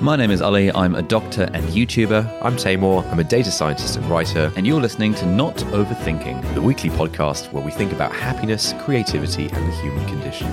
My name is Ali. I'm a doctor and YouTuber, I'm Taimur. I'm a data scientist and writer, and you're listening to Not Overthinking. the weekly podcast where we think about happiness, creativity, and the human condition.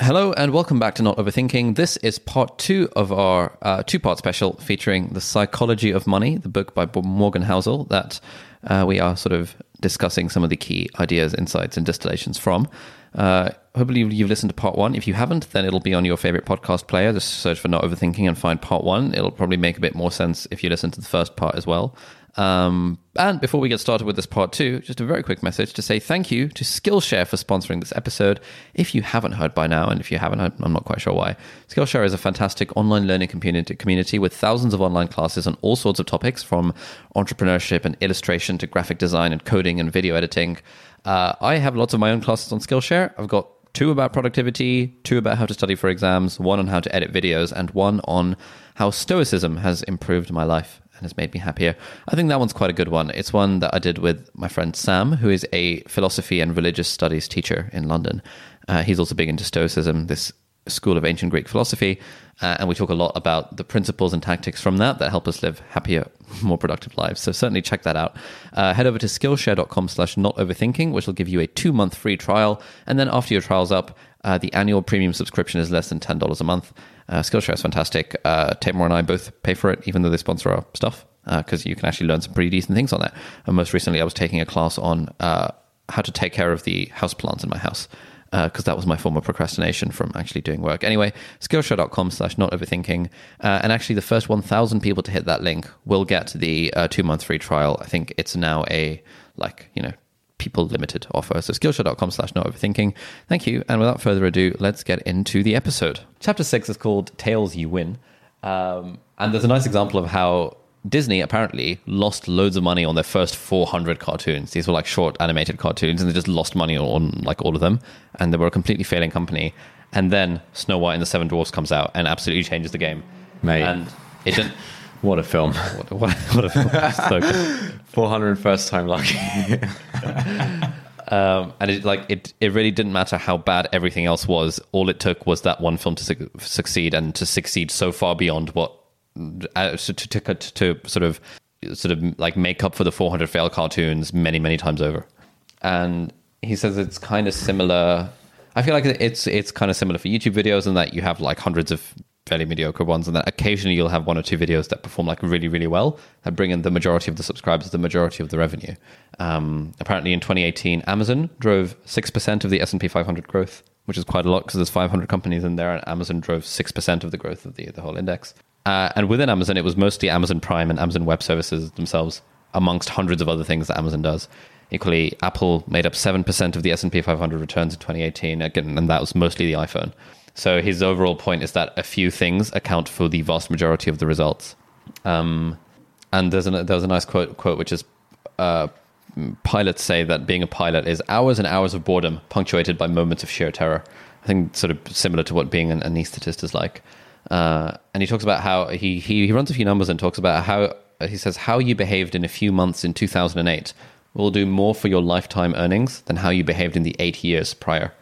Hello and welcome back to Not Overthinking. This is part two of our uh, two part special featuring The Psychology of Money, the book by Morgan Housel that uh, we are sort of discussing some of the key ideas, insights, and distillations from. Uh, hopefully, you've listened to part one. If you haven't, then it'll be on your favorite podcast player. Just search for Not Overthinking and find part one. It'll probably make a bit more sense if you listen to the first part as well. Um, and before we get started with this part two, just a very quick message to say thank you to Skillshare for sponsoring this episode. If you haven't heard by now, and if you haven't heard, I'm not quite sure why, Skillshare is a fantastic online learning community, community with thousands of online classes on all sorts of topics from entrepreneurship and illustration to graphic design and coding and video editing. Uh, I have lots of my own classes on Skillshare. I've got two about productivity, two about how to study for exams, one on how to edit videos, and one on how Stoicism has improved my life and has made me happier. I think that one's quite a good one. It's one that I did with my friend Sam, who is a philosophy and religious studies teacher in London. Uh, he's also big into Stoicism, this school of ancient Greek philosophy, uh, and we talk a lot about the principles and tactics from that that help us live happier, more productive lives. So certainly check that out. Uh, head over to skillshare.com slash not overthinking, which will give you a two month free trial. And then after your trial's up, uh, the annual premium subscription is less than $10 a month. Uh, Skillshare is fantastic. Uh, Taimur and I both pay for it, even though they sponsor our stuff, because you can actually learn some pretty decent things on that. And most recently, I was taking a class on uh, how to take care of the house plants in my house because uh, that was my form of procrastination from actually doing work. Anyway, skillshare.com slash not overthinking. Uh, and actually, the first 1,000 people to hit that link will get the uh, two month free trial. I think it's now a, like, you know, people limited offer. So skillshare.com slash not overthinking. Thank you. And without further ado, let's get into the episode. Chapter six is called Tails You Win. Um, and there's a nice example of how Disney apparently lost loads of money on their first 400 cartoons. These were like short animated cartoons, and they just lost money on like all of them. And they were a completely failing company. And then Snow White and the Seven Dwarfs comes out and absolutely changes the game. Mate. And it didn't. What a film. What, what, what a film. so good. 400 first time lucky. Um, and it like it, it really didn't matter how bad everything else was. All it took was that one film to su- succeed and to succeed so far beyond what uh, to, to, to, sort of sort of like make up for the 400 failed cartoons many many times over. And he says it's kind of similar. I feel like it's it's kind of similar for YouTube videos in that you have like hundreds of fairly mediocre ones, and then occasionally you'll have one or two videos that perform like really, really well that bring in the majority of the subscribers, the majority of the revenue. Um, apparently, in 2018, Amazon drove six percent of the S and P 500 growth, which is quite a lot because there's 500 companies in there, and Amazon drove six percent of the growth of the the whole index. Uh, and within Amazon, it was mostly Amazon Prime and Amazon Web Services themselves, amongst hundreds of other things that Amazon does. Equally, Apple made up seven percent of the S and P 500 returns in 2018, again, and that was mostly the iPhone. So his overall point is that a few things account for the vast majority of the results. Um, and there's a there's a nice quote quote which is uh, pilots say that being a pilot is hours and hours of boredom punctuated by moments of sheer terror. I think sort of similar to what being an anesthetist is like. Uh, and he talks about how he, he he runs a few numbers and talks about how he says how you behaved in a few months in 2008 will do more for your lifetime earnings than how you behaved in the eight years prior.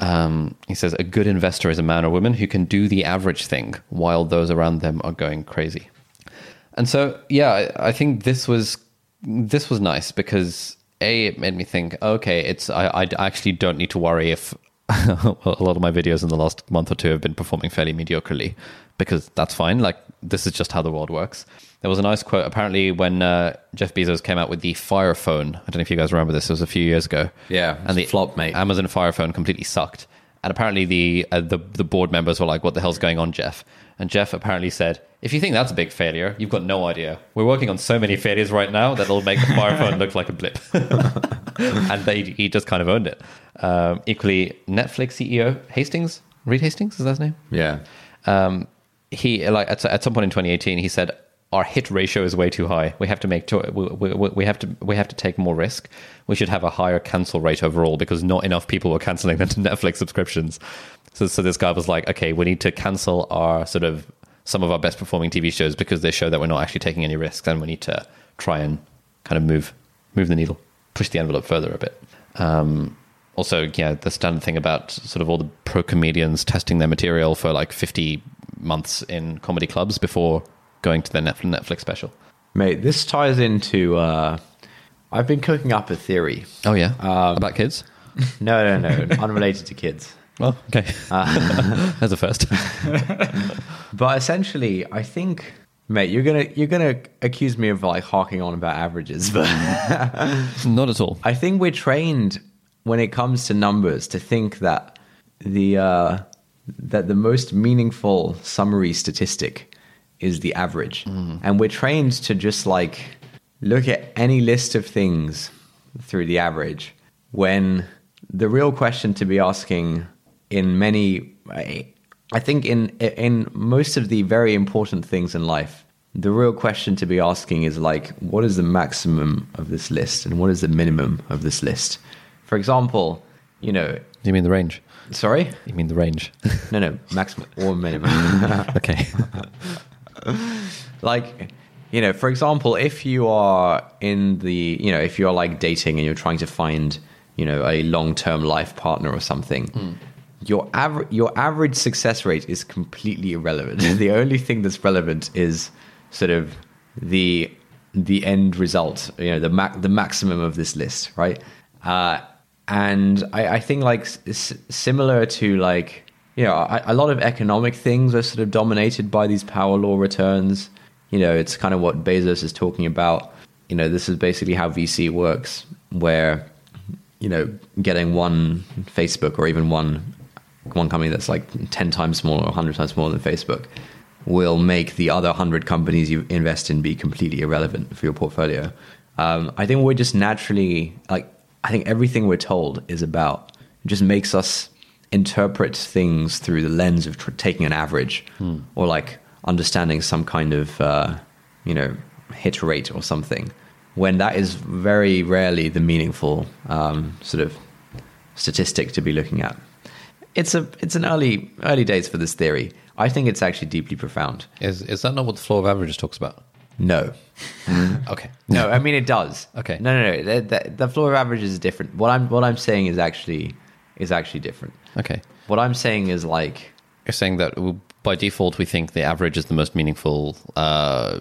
Um, he says a good investor is a man or woman who can do the average thing while those around them are going crazy. And so, yeah, I, I think this was this was nice because a it made me think, okay, it's I, I actually don't need to worry if a lot of my videos in the last month or two have been performing fairly mediocrely because that's fine. Like this is just how the world works. There was a nice quote. Apparently, when uh, Jeff Bezos came out with the Fire Phone, I don't know if you guys remember this. It was a few years ago. Yeah, and the flop, mate. Amazon Fire Phone completely sucked. And apparently, the uh, the the board members were like, "What the hell's going on, Jeff?" And Jeff apparently said, "If you think that's a big failure, you've got no idea. We're working on so many failures right now that it'll make the Fire Phone look like a blip." and they, he just kind of owned it. Um, equally, Netflix CEO Hastings, Reed Hastings, is that his name? Yeah. Um, he like at, at some point in 2018 he said our hit ratio is way too high. We have to make to, we, we, we have to we have to take more risk. We should have a higher cancel rate overall because not enough people were canceling their Netflix subscriptions. So so this guy was like, okay, we need to cancel our sort of some of our best performing TV shows because they show that we're not actually taking any risks, and we need to try and kind of move move the needle, push the envelope further a bit. Um, also, yeah, the standard thing about sort of all the pro comedians testing their material for like 50 months in comedy clubs before going to their Netflix, Netflix special. Mate, this ties into. Uh, I've been cooking up a theory. Oh yeah, about kids. No, no, no, unrelated to kids. Well, okay, that's a first. But essentially, I think, mate, you're gonna you're gonna accuse me of like harking on about averages, but Not at all. I think we're trained when it comes to numbers to think that the uh, that the most meaningful summary statistic is the average, and we're trained to just like look at any list of things through the average when the real question to be asking in many I- think in in most of the very important things in life the real question to be asking is like what is the maximum of this list and what is the minimum of this list for example you know You mean the range? sorry You mean the range? no no maximum or minimum okay. like you know for example if you are in the you know if you're like dating and you're trying to find you know a long-term life partner or something hmm. Your average your average success rate is completely irrelevant. The only thing that's relevant is sort of the the end result you know the ma- the maximum of this list right? Uh and I, I think like s- similar to like you know a lot of economic things are sort of dominated by these power law returns. You know it's kind of what bezos is talking about. You know this is basically how vc works where you know getting one facebook or even one one company that's like 10 times smaller or 100 times smaller than facebook will make the other 100 companies you invest in be completely irrelevant for your portfolio. Um, i think we're just naturally like i think everything we're told is about just makes us interpret things through the lens of tr- taking an average or like understanding some kind of uh, you know hit rate or something when that is very rarely the meaningful um, sort of statistic to be looking at it's a it's an early early days for this theory i think it's actually deeply profound Is is that not what the flaw of averages talks about? no Okay. no i mean it does Okay. no no no the, the, the flaw of averages is different what i'm what i'm saying is actually is actually different Okay. what i'm saying is like You're saying that by default we think the average is the most meaningful uh,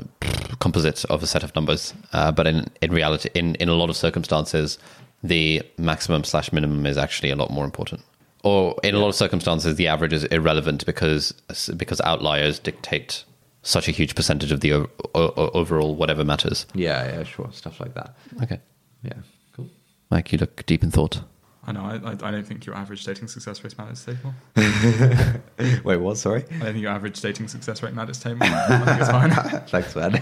composite of a set of numbers, uh, but in in reality, in in a lot of circumstances, the maximum slash minimum is actually a lot more important. Or in a lot of circumstances, the average is irrelevant because because outliers dictate such a huge percentage of the o- o- overall whatever matters. yeah yeah sure stuff like that Okay, yeah cool Mike, you look deep in thought. I know. I, I I don't think your average dating success rate matters, Table. wait what sorry I don't think your average dating success rate matters, Table. I think fine. thanks man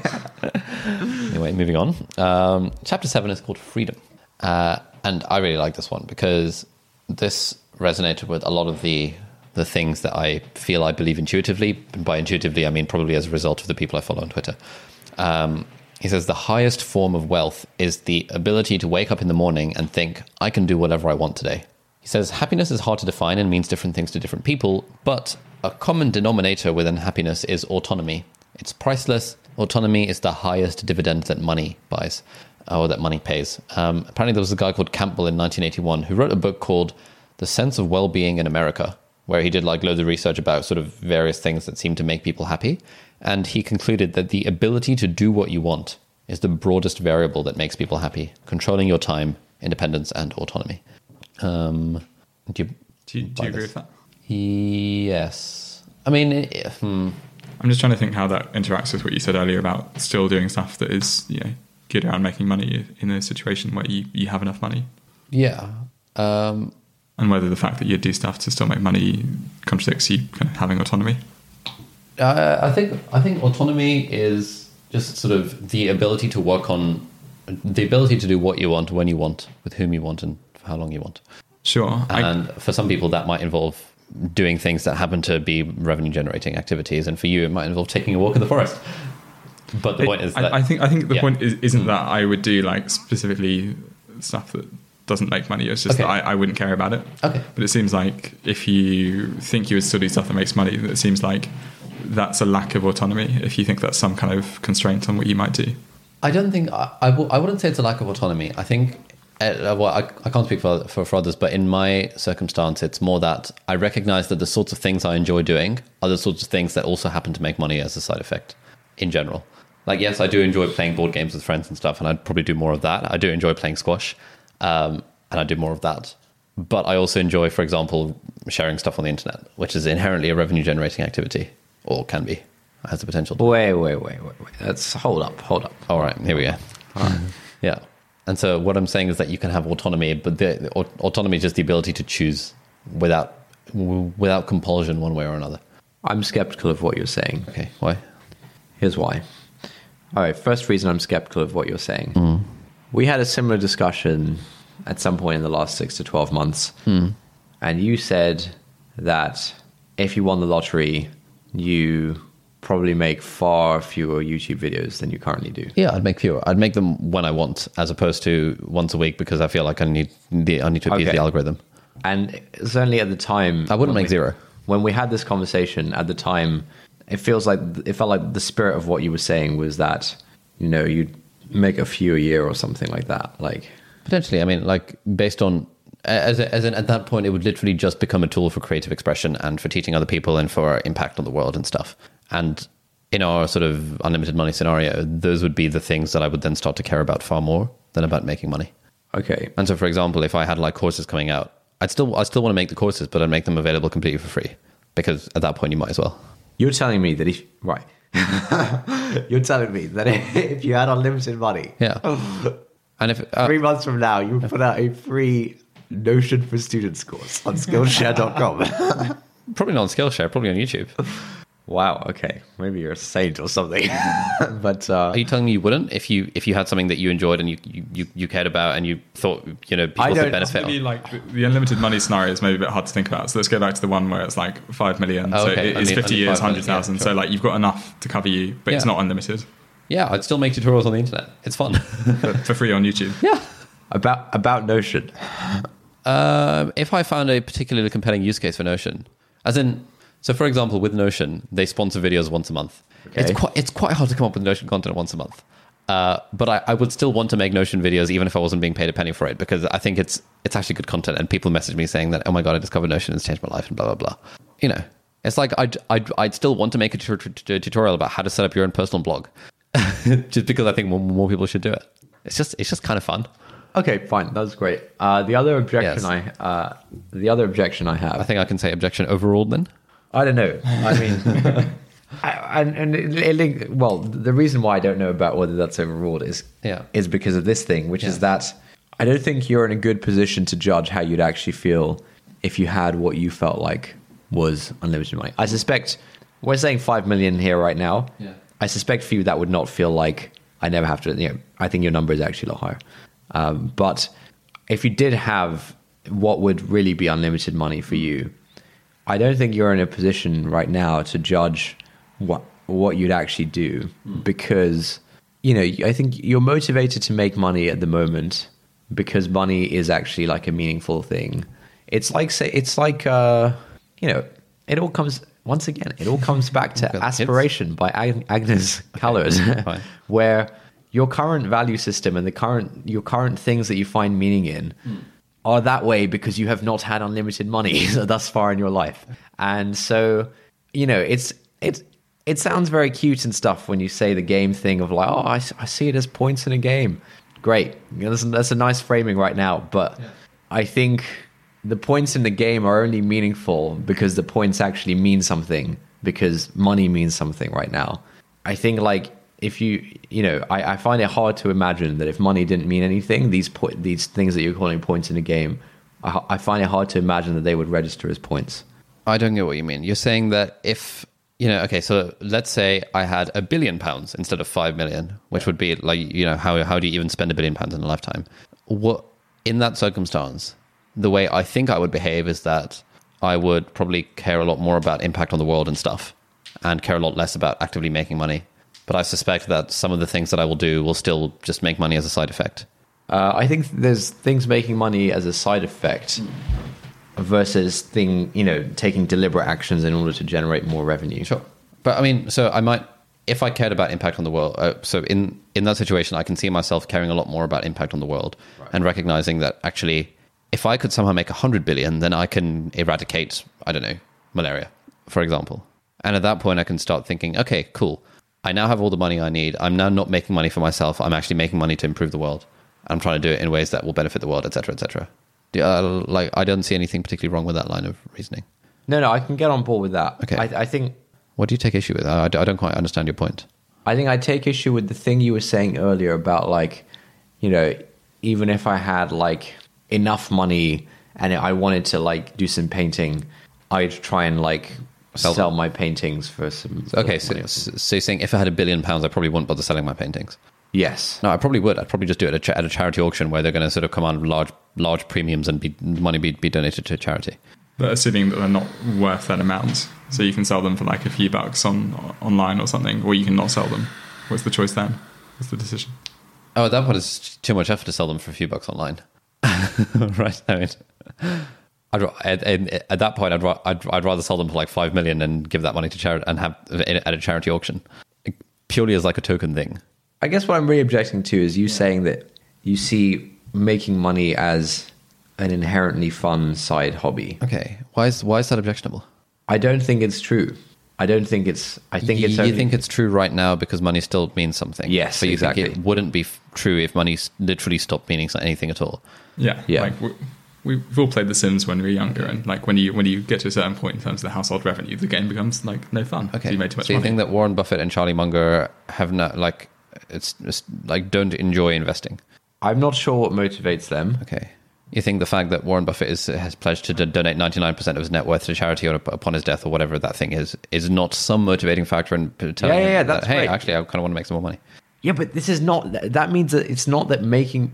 Anyway, moving on. Um, chapter seven is called Freedom. Uh, and I really like this one because this resonated with a lot of the the things that I feel I believe intuitively. And by intuitively, I mean probably as a result of the people I follow on Twitter. Um, he says the highest form of wealth is the ability to wake up in the morning and think, I can do whatever I want today. He says happiness is hard to define and means different things to different people, but a common denominator within happiness is autonomy. It's priceless. Autonomy is the highest dividend that money buys or that money pays. Um, apparently, there was a guy called Campbell in 1981 who wrote a book called The Sense of Well Being in America, where he did like loads of research about sort of various things that seem to make people happy. And he concluded that the ability to do what you want is the broadest variable that makes people happy, controlling your time, independence, and autonomy. Um, do you, Do you, do you agree with that? Yes. I mean, hmm. I'm just trying to think how that interacts with what you said earlier about still doing stuff that is, you know, good around making money in a situation where you, you have enough money. yeah. Um, And whether the fact that you do stuff to still make money contradicts you kind of having autonomy. Uh, I think I think autonomy is just sort of the ability to work on the ability to do what you want when you want with whom you want and for how long you want. Sure. I, And for some people, that might involve doing things that happen to be revenue generating activities, and for you, it might involve taking a walk in the forest. But the It- point is I, that I think I think the Yeah. point is, isn't that I would do like specifically stuff that doesn't make money. It's just Okay. that I, I wouldn't care about it. Okay. But it seems like if you think you would still do stuff that makes money, it seems like that's a lack of autonomy. If you think that's some kind of constraint on what you might do. I don't think I, I, w- I wouldn't say it's a lack of autonomy. I think, uh, well, I, I can't speak for, for for others, but in my circumstance, it's more that I recognize that the sorts of things I enjoy doing are the sorts of things that also happen to make money as a side effect. In general, like yes, I do enjoy playing board games with friends and stuff, and I'd probably do more of that. I do enjoy playing squash, um, and I do more of that. But I also enjoy, for example, sharing stuff on the internet, which is inherently a revenue generating activity, or can be, has the potential. to Wait, wait, wait, wait, wait. Let's hold up, hold up. all right, here we go. Yeah. And so what I'm saying is that you can have autonomy, but the, the autonomy is just the ability to choose without without compulsion one way or another. I'm skeptical of what you're saying. Okay, why? Here's why. All right, first reason I'm skeptical of what you're saying. We had a similar discussion at some point in the last six to 12 months. Hmm. And you said that if you won the lottery, you probably make far fewer YouTube videos than you currently do. Yeah, I'd make fewer. I'd make them when I want, as opposed to once a week because I feel like I need the I need to appease Okay. the algorithm. And certainly at the time, I wouldn't make we- zero. When we had this conversation at the time, it feels like it felt like the spirit of what you were saying was that you know you'd make a few a year or something like that. Like, Potentially, I mean, like based on as a, as in at that point, it would literally just become a tool for creative expression and for teaching other people and for impact on the world and stuff. And in our sort of unlimited money scenario, those would be the things that I would then start to care about far more than about making money. okay, And so, for example, if I had like courses coming out, I'd still I still want to make the courses, but I'd make them available completely for free because at that point you might as well. you're telling me that if right, you're telling me that if you had unlimited money, Yeah. And if uh, three months from now, you put out a free Notion for Students course on Skillshare.com. probably not on Skillshare, probably on YouTube. Wow. Okay, maybe you're a saint or something. but uh, Are you telling me you wouldn't if you if you had something that you enjoyed and you you, you, you cared about and you thought you know people I could don't- benefit? Maybe like the- the unlimited money scenario is maybe a bit hard to think about. So let's go back to the one where it's like five million. Oh, so okay. it- it's Only- fifty only years, hundred thousand. yeah, So like you've got enough to cover you, but it's not unlimited Yeah, I'd still make tutorials on the internet. It's fun. for, for free on YouTube. yeah. about about Notion. Um, if I found a particularly compelling use case for Notion, as in, so for example, with Notion, they sponsor videos once a month. It's quite it's quite hard to come up with Notion content once a month. Uh, but I, I would still want to make Notion videos even if I wasn't being paid a penny for it because I think it's it's actually good content and people message me saying that oh my god I discovered Notion and it's changed my life and blah blah blah. You know, it's like I'd I'd, I'd still want to make a tu- tu- tu- tutorial about how to set up your own personal blog, just because I think more, more people should do it. It's just it's just kind of fun. Okay, fine. That's great. Uh, the other objection Yes. I uh, the other objection I have. I think I can say objection overruled then. I don't know. I mean, I, and, and it, link- well, the reason why I don't know about whether that's overruled is Yeah. is because of this thing, which is that I don't think you're in a good position to judge how you'd actually feel if you had what you felt like was unlimited money. I suspect we're saying five million here right now. Yeah. I suspect for you that would not feel like I never have to. You know, I think your number is actually a lot higher. Um, but if you did have what would really be unlimited money for you, I don't think you're in a position right now to judge what what you'd actually do because you know I think you're motivated to make money at the moment because money is actually like a meaningful thing. It's like say it's like uh you know it all comes once again it all comes back to Got the hints. aspiration by Ag- Agnes Callard where your current value system and the current your current things that you find meaning in are that way because you have not had unlimited money thus far in your life. And so, you know, it's it's it sounds very cute and stuff when you say the game thing of like, oh, I, I see it as points in a game. Great, you know, that's, that's a nice framing right now. But I think the points in the game are only meaningful because the points actually mean something because money means something right now. I think like if you you know I, I find it hard to imagine that if money didn't mean anything these po- these things that you're calling points in a game I, I find it hard to imagine that they would register as points I don't get what you mean. You're saying that if you know, okay, so let's say I had a billion pounds instead of five million, which would be like you know how how do you even spend a billion pounds in a lifetime? What in that circumstance, the way I think I would behave is that I would probably care a lot more about impact on the world and stuff, and care a lot less about actively making money. But I suspect that some of the things that I will do will still just make money as a side effect. Uh, I think there's things making money as a side effect versus thing, you know, taking deliberate actions in order to generate more revenue. Sure. But I mean, so I might, if I cared about impact on the world, uh, so in, in that situation, I can see myself caring a lot more about impact on the world and recognizing that actually, if I could somehow make 100 billion, then I can eradicate, I don't know, malaria, for example. And at that point, I can start thinking, okay, cool. I now have all the money I need. I'm now not making money for myself. I'm actually making money to improve the world. I'm trying to do it in ways that will benefit the world, etc., etc. Uh, like, I don't see anything particularly wrong with that line of reasoning. No, no, I can get on board with that. Okay. I, I think What do you take issue with? I, I don't quite understand your point. I think I take issue with the thing you were saying earlier about like, you know, even if I had like enough money and I wanted to like do some painting, I'd try and like Sell sell, my paintings for some. Okay, so, money or something. so you're saying if I had a billion pounds, I probably wouldn't bother selling my paintings. yes, No, I probably would. I'd probably just do it at a, cha- at a charity auction where they're going to sort of command large, large premiums and be money be, be donated to charity. But assuming that they're not worth that amount, so you can sell them for like a few bucks on online or something, or you can not sell them. What's the choice then? What's the decision? Oh, at that point, it's too much effort to sell them for a few bucks online. right? I mean, I'd, ra- at, at, at that point, I'd, I'd, I'd rather sell them for like five million and give that money to charity and have it at a charity auction, purely as like a token thing. I guess what I'm really objecting to is you saying that you see making money as an inherently fun side hobby. Okay, why is why is that objectionable? I don't think it's true. I don't think it's. I think you, it's. you think it's true right now because money still means something. Yes, but you think exactly. it wouldn't be f- true if money s- literally stopped meaning anything at all. Yeah, Yeah. Like we, we've all played The Sims when we were younger, and like when you when you get to a certain point in terms of the household revenue, the game becomes like no fun. Okay, you made too much so you money. think that Warren Buffett and Charlie Munger have not like it's just like don't enjoy investing? I'm not sure what motivates them. Okay. You think the fact that Warren Buffett is, has pledged to do- donate 99% of his net worth to charity or upon his death or whatever that thing is, is not some motivating factor in p- telling Yeah, yeah, him yeah, that, that's hey, great. actually, I kind of want to make some more money. Yeah, but this is not. That means that it's not that making.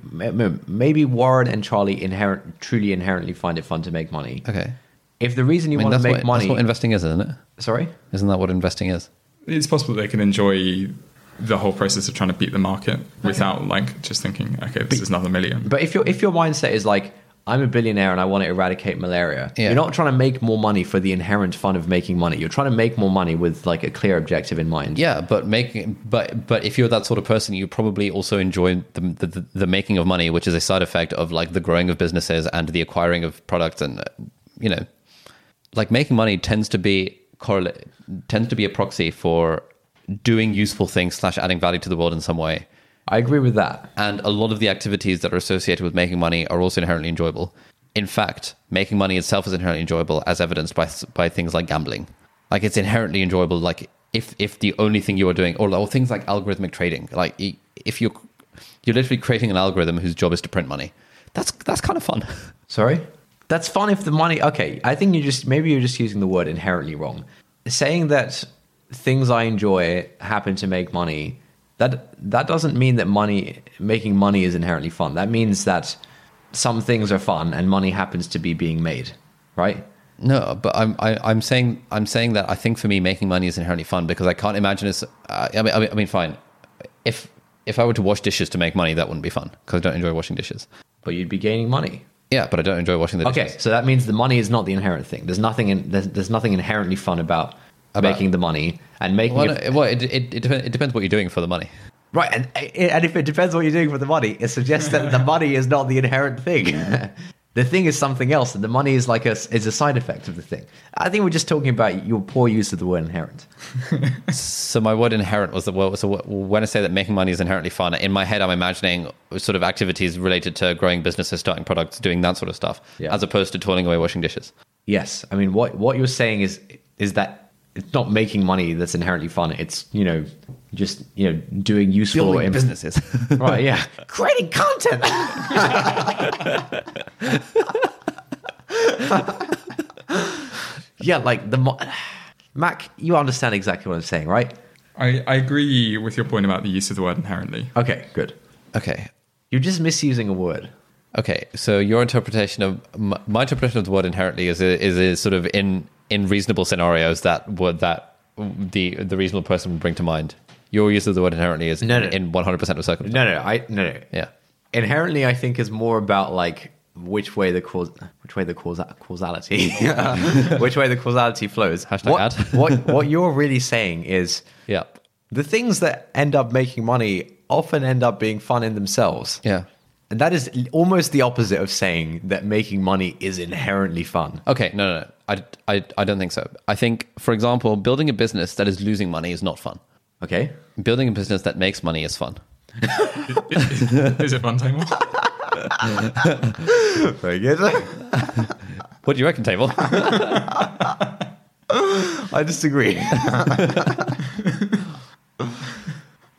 Maybe Warren and Charlie inherent, truly inherently find it fun to make money. Okay. If the reason you I mean, want to that's, make what, money, that's what investing is, isn't it? sorry, Isn't that what investing is? it's possible they can enjoy the whole process of trying to beat the market without like just thinking, okay, this is another million. but if your if your mindset is like I'm a billionaire and I want to eradicate malaria, Yeah. you're not trying to make more money for the inherent fun of making money. You're trying to make more money with like a clear objective in mind. Yeah, but making but but if you're that sort of person, you probably also enjoy the, the the making of money, which is a side effect of like the growing of businesses and the acquiring of products, and you know, like making money tends to be correlate tends to be a proxy for doing useful things slash adding value to the world in some way. I agree with that. And a lot of the activities that are associated with making money are also inherently enjoyable. In fact, making money itself is inherently enjoyable, as evidenced by by things like gambling. Like it's inherently enjoyable. Like if if the only thing you are doing, or, or things like algorithmic trading, like if you're you're literally creating an algorithm whose job is to print money, that's that's kind of fun. Sorry? That's fun if the money. Okay, I think you just maybe you're just using the word inherently wrong. Saying that things I enjoy happen to make money, that that doesn't mean that money making money is inherently fun. That means that some things are fun and money happens to be being made, right? No, but I'm I, I'm saying I'm saying that I think for me making money is inherently fun because I can't imagine it's. Uh, I mean I mean I mean fine, if if I were to wash dishes to make money, that wouldn't be fun because I don't enjoy washing dishes. But you'd be gaining money. Yeah, but I don't enjoy washing the dishes. Okay, so that means the money is not the inherent thing. There's nothing in there's, there's nothing inherently fun about, About- making the money and making Well, it well it, it, it, depends, it depends what you're doing for the money. Right, and eh, and if it depends what you're doing for the money, it suggests that the money is not the inherent thing. the thing is something else, and the money is like a is a side effect of the thing. I think we're just talking about your poor use of the word inherent. So my word inherent was the word. So when I say that making money is inherently fun, in my head I'm imagining sort of activities related to growing businesses, starting products, doing that sort of stuff, Yeah. as opposed to toiling away washing dishes. Yes, I mean what what you're saying is is that it's not making money that's inherently fun. It's you know just you know doing useful Building im- businesses. right? Yeah, creating content. yeah, like the mo- Mac. You understand exactly what I'm saying, right? I, I agree with your point about the use of the word inherently. Okay, good. okay, You're just misusing a word. Okay, so your interpretation of my, my interpretation of the word inherently is is, is sort of in in reasonable scenarios that would that the the reasonable person would bring to mind. Your use of the word inherently is No, no. in one hundred percent of circumstances. No, no, I no, no. Yeah. Inherently, I think is more about like which way the cause, which way the causa- causality, which way the causality flows. Hashtag what, ad. what what you're really saying is Yeah. the things that end up making money often end up being fun in themselves. Yeah. And that is almost the opposite of saying that making money is inherently fun. Okay, no, no, no. I, I, I don't think so. I think, for example, building a business that is losing money is not fun. Okay. Building a business that makes money is fun. Is it fun, Taimur? Very good. What do you reckon, Table? I disagree.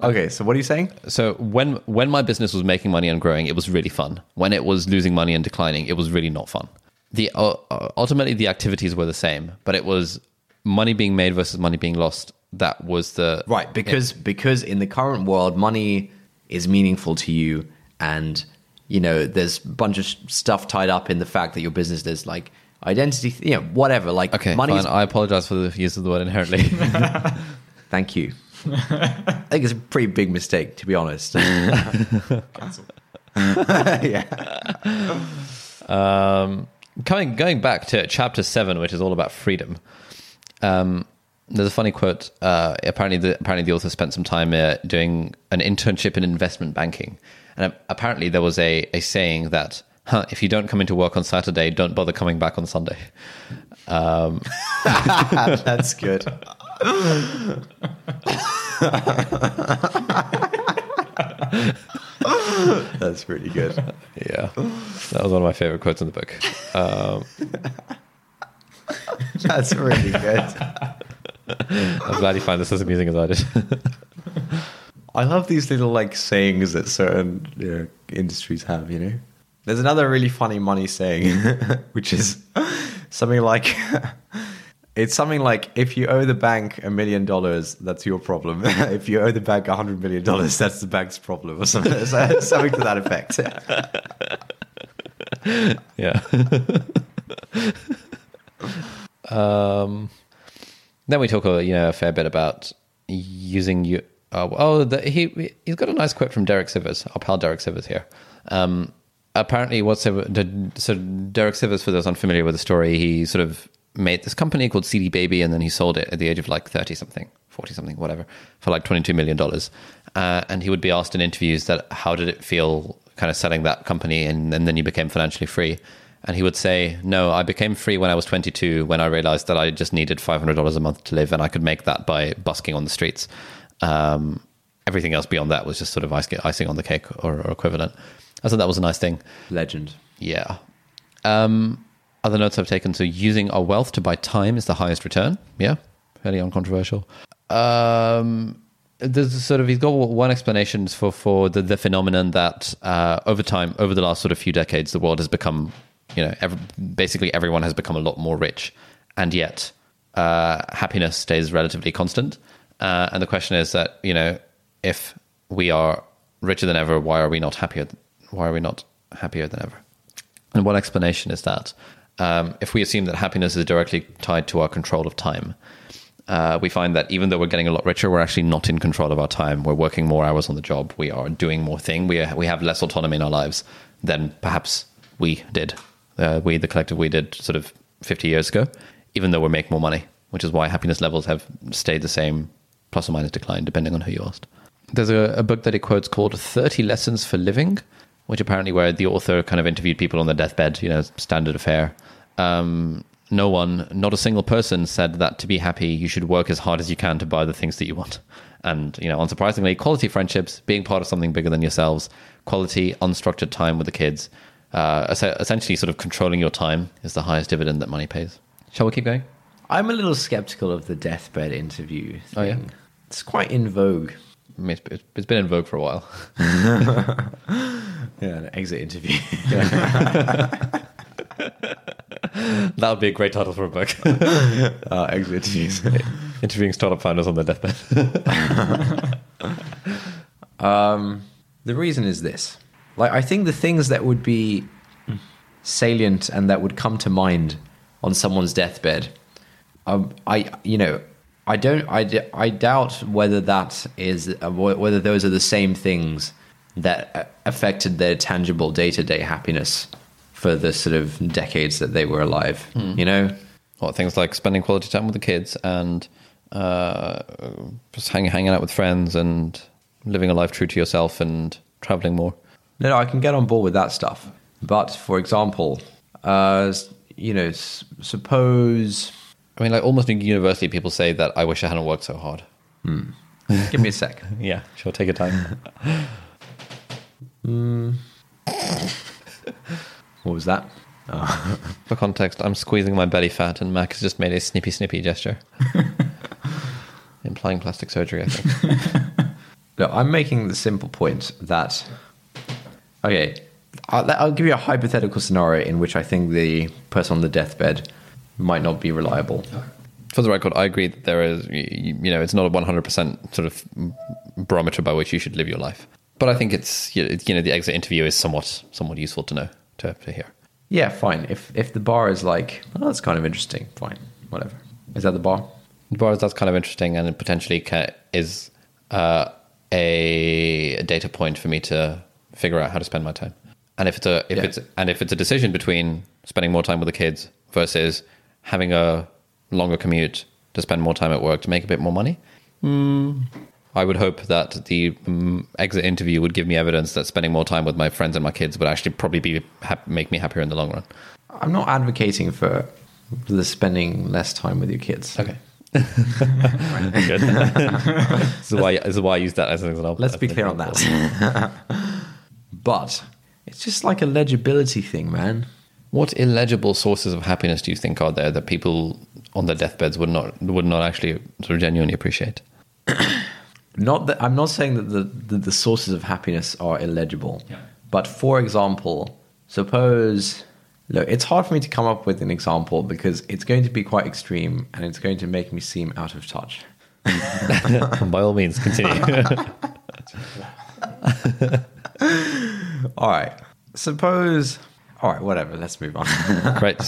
Okay, so what are you saying? so when when my business was making money and growing, it was really fun. When it was losing money and declining, it was really not fun. The uh, uh, ultimately the activities were the same, but it was money being made versus money being lost. That was the Right, because because in the current world, money is meaningful to you, and you know there's a bunch of stuff tied up in the fact that your business is like identity, you know, whatever. Like Okay, money. fine. I apologize for the use of the word inherently. Thank you. I think it's a pretty big mistake, to be honest. Cancel. yeah. um, coming going back to chapter seven, which is all about freedom. Um, there's a funny quote. Uh, apparently, the apparently the author spent some time uh, doing an internship in investment banking, and apparently there was a, a saying that huh, if you don't come into work on Saturday, don't bother coming back on Sunday. Um, That's good. That's pretty good. yeah, that was one of my favorite quotes in the book. Um, That's really good. I'm glad you find this as amusing as I did. I love these little like sayings that certain you know, industries have. You know, there's another really funny money saying, which is something like, it's something like if you owe the bank a million dollars, that's your problem. if you owe the bank a hundred million dollars, that's the bank's problem, or something, something to that effect. Yeah. um, then we talk, a, you know, a fair bit about using you. Uh, oh, the, he he's got a nice quote from Derek Sivers, our pal Derek Sivers here. Um, apparently, what's so Derek Sivers, for those unfamiliar with the story, he sort of made this company called CD Baby, and then he sold it at the age of like thirty something, forty something, whatever, for like twenty two million dollars. Uh, and he would be asked in interviews that how did it feel, kind of selling that company, and, and then you became financially free. And he would say, No, I became free when I was 22, when I realized that I just needed $500 a month to live and I could make that by busking on the streets. Um, everything else beyond that was just sort of icing, icing on the cake or, or equivalent. I thought that was a nice thing. Legend. Yeah. Um, other notes I've taken so using our wealth to buy time is the highest return. Yeah, fairly uncontroversial. Um, there's sort of he's got one explanation for for the, the phenomenon that uh, over time, over the last sort of few decades, the world has become, you know, every, basically everyone has become a lot more rich, and yet uh, happiness stays relatively constant. Uh, and the question is that you know, if we are richer than ever, why are we not happier? Why are we not happier than ever? And one explanation is that um, if we assume that happiness is directly tied to our control of time, uh, we find that even though we're getting a lot richer, we're actually not in control of our time. We're working more hours on the job. We are doing more thing. We are, we have less autonomy in our lives than perhaps we did. Uh, we, the collective, we did sort of 50 years ago, even though we make more money, which is why happiness levels have stayed the same, plus or minus decline, depending on who you asked. There's a, a book that he quotes called 30 Lessons for Living, which apparently where the author kind of interviewed people on their deathbed, you know, standard affair. Um, no one, not a single person said that to be happy, you should work as hard as you can to buy the things that you want. And, you know, unsurprisingly, quality friendships, being part of something bigger than yourselves, quality, unstructured time with the kids, uh, essentially sort of controlling your time is the highest dividend that money pays. Shall we keep going? I'm a little skeptical of the deathbed interview thing. Oh, yeah? It's quite in vogue. I mean, it's, it's been in vogue for a while. Yeah, an exit interview. that would be a great title for a book. uh, exit interviews. Interviewing startup founders on their deathbed. um, the reason is this. like I think the things that would be salient and that would come to mind on someone's deathbed, um, I you know I don't I, I doubt whether that is uh, whether those are the same things that uh, affected their tangible day to day happiness for the sort of decades that they were alive. You know, What things like spending quality time with the kids and uh, just hang, hanging out with friends and living a life true to yourself and traveling more. No, no, I can get on board with that stuff. But for example, uh, you know, s- suppose. I mean, like almost universally, people say that I wish I hadn't worked so hard. Give me a sec. Yeah, sure. Take your time. What was that? For context, I'm squeezing my belly fat, and Mac has just made a snippy snippy gesture, implying plastic surgery. I think. Look, I'm making the simple point that. Okay, I'll, I'll give you a hypothetical scenario in which I think the person on the deathbed might not be reliable. For the record, I agree that there is, you, you know, it's not a 100% sort of barometer by which you should live your life. But I think it's, you know, the exit interview is somewhat, somewhat useful to know, to, to hear. Yeah, fine. If if the bar is like, oh, that's kind of interesting. Fine, whatever. Is that the bar? The bar is that's kind of interesting and it potentially ca is uh, a, a data point for me to figure out how to spend my time. And if it's a if Yeah. it's and if it's a decision between spending more time with the kids versus having a longer commute to spend more time at work to make a bit more money, mm, I would hope that the um, exit interview would give me evidence that spending more time with my friends and my kids would actually probably be hap- make me happier in the long run. I'm not advocating for the spending less time with your kids. Okay. Good. this, is why, this is why I used that as an example. Let's be clear on that. but it's just like a legibility thing, man. What illegible sources of happiness do you think are there that people on their deathbeds would not would not actually sort of genuinely appreciate? Not that I'm not saying that the, the, the sources of happiness are illegible. Yeah. But for example, suppose look, it's hard for me to come up with an example because it's going to be quite extreme and it's going to make me seem out of touch. By all means, continue. All right. Suppose all right, whatever, let's move on. right.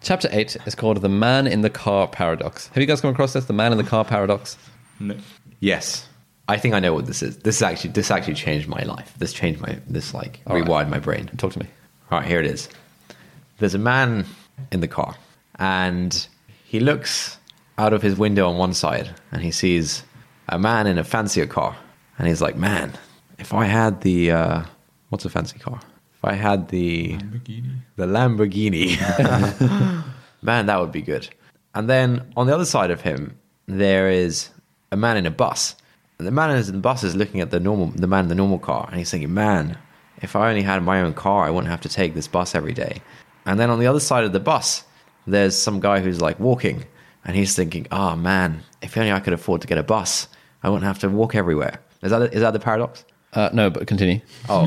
Chapter eight is called "The Man in the Car Paradox." Have you guys come across this? The Man in the Car Paradox. No. yes. I think I know what this is. This is actually this actually changed my life. This changed my this like All right. rewired my brain. Talk to me. All right, here it is. There's a man in the car, and he looks out of his window on one side, and he sees a man in a fancier car, and he's like, "Man, if I had the uh, what's a fancy car? If I had the Lamborghini. the Lamborghini, man, that would be good." And then on the other side of him, there is a man in a bus. And the man in the bus is looking at the normal, the man in the normal car, and he's thinking, "Man, if I only had my own car, I wouldn't have to take this bus every day." And then on the other side of the bus, there's some guy who's like walking, and he's thinking, "Oh man, if only I could afford to get a bus, I wouldn't have to walk everywhere." Is that is that the paradox? Uh, no, but continue. Oh,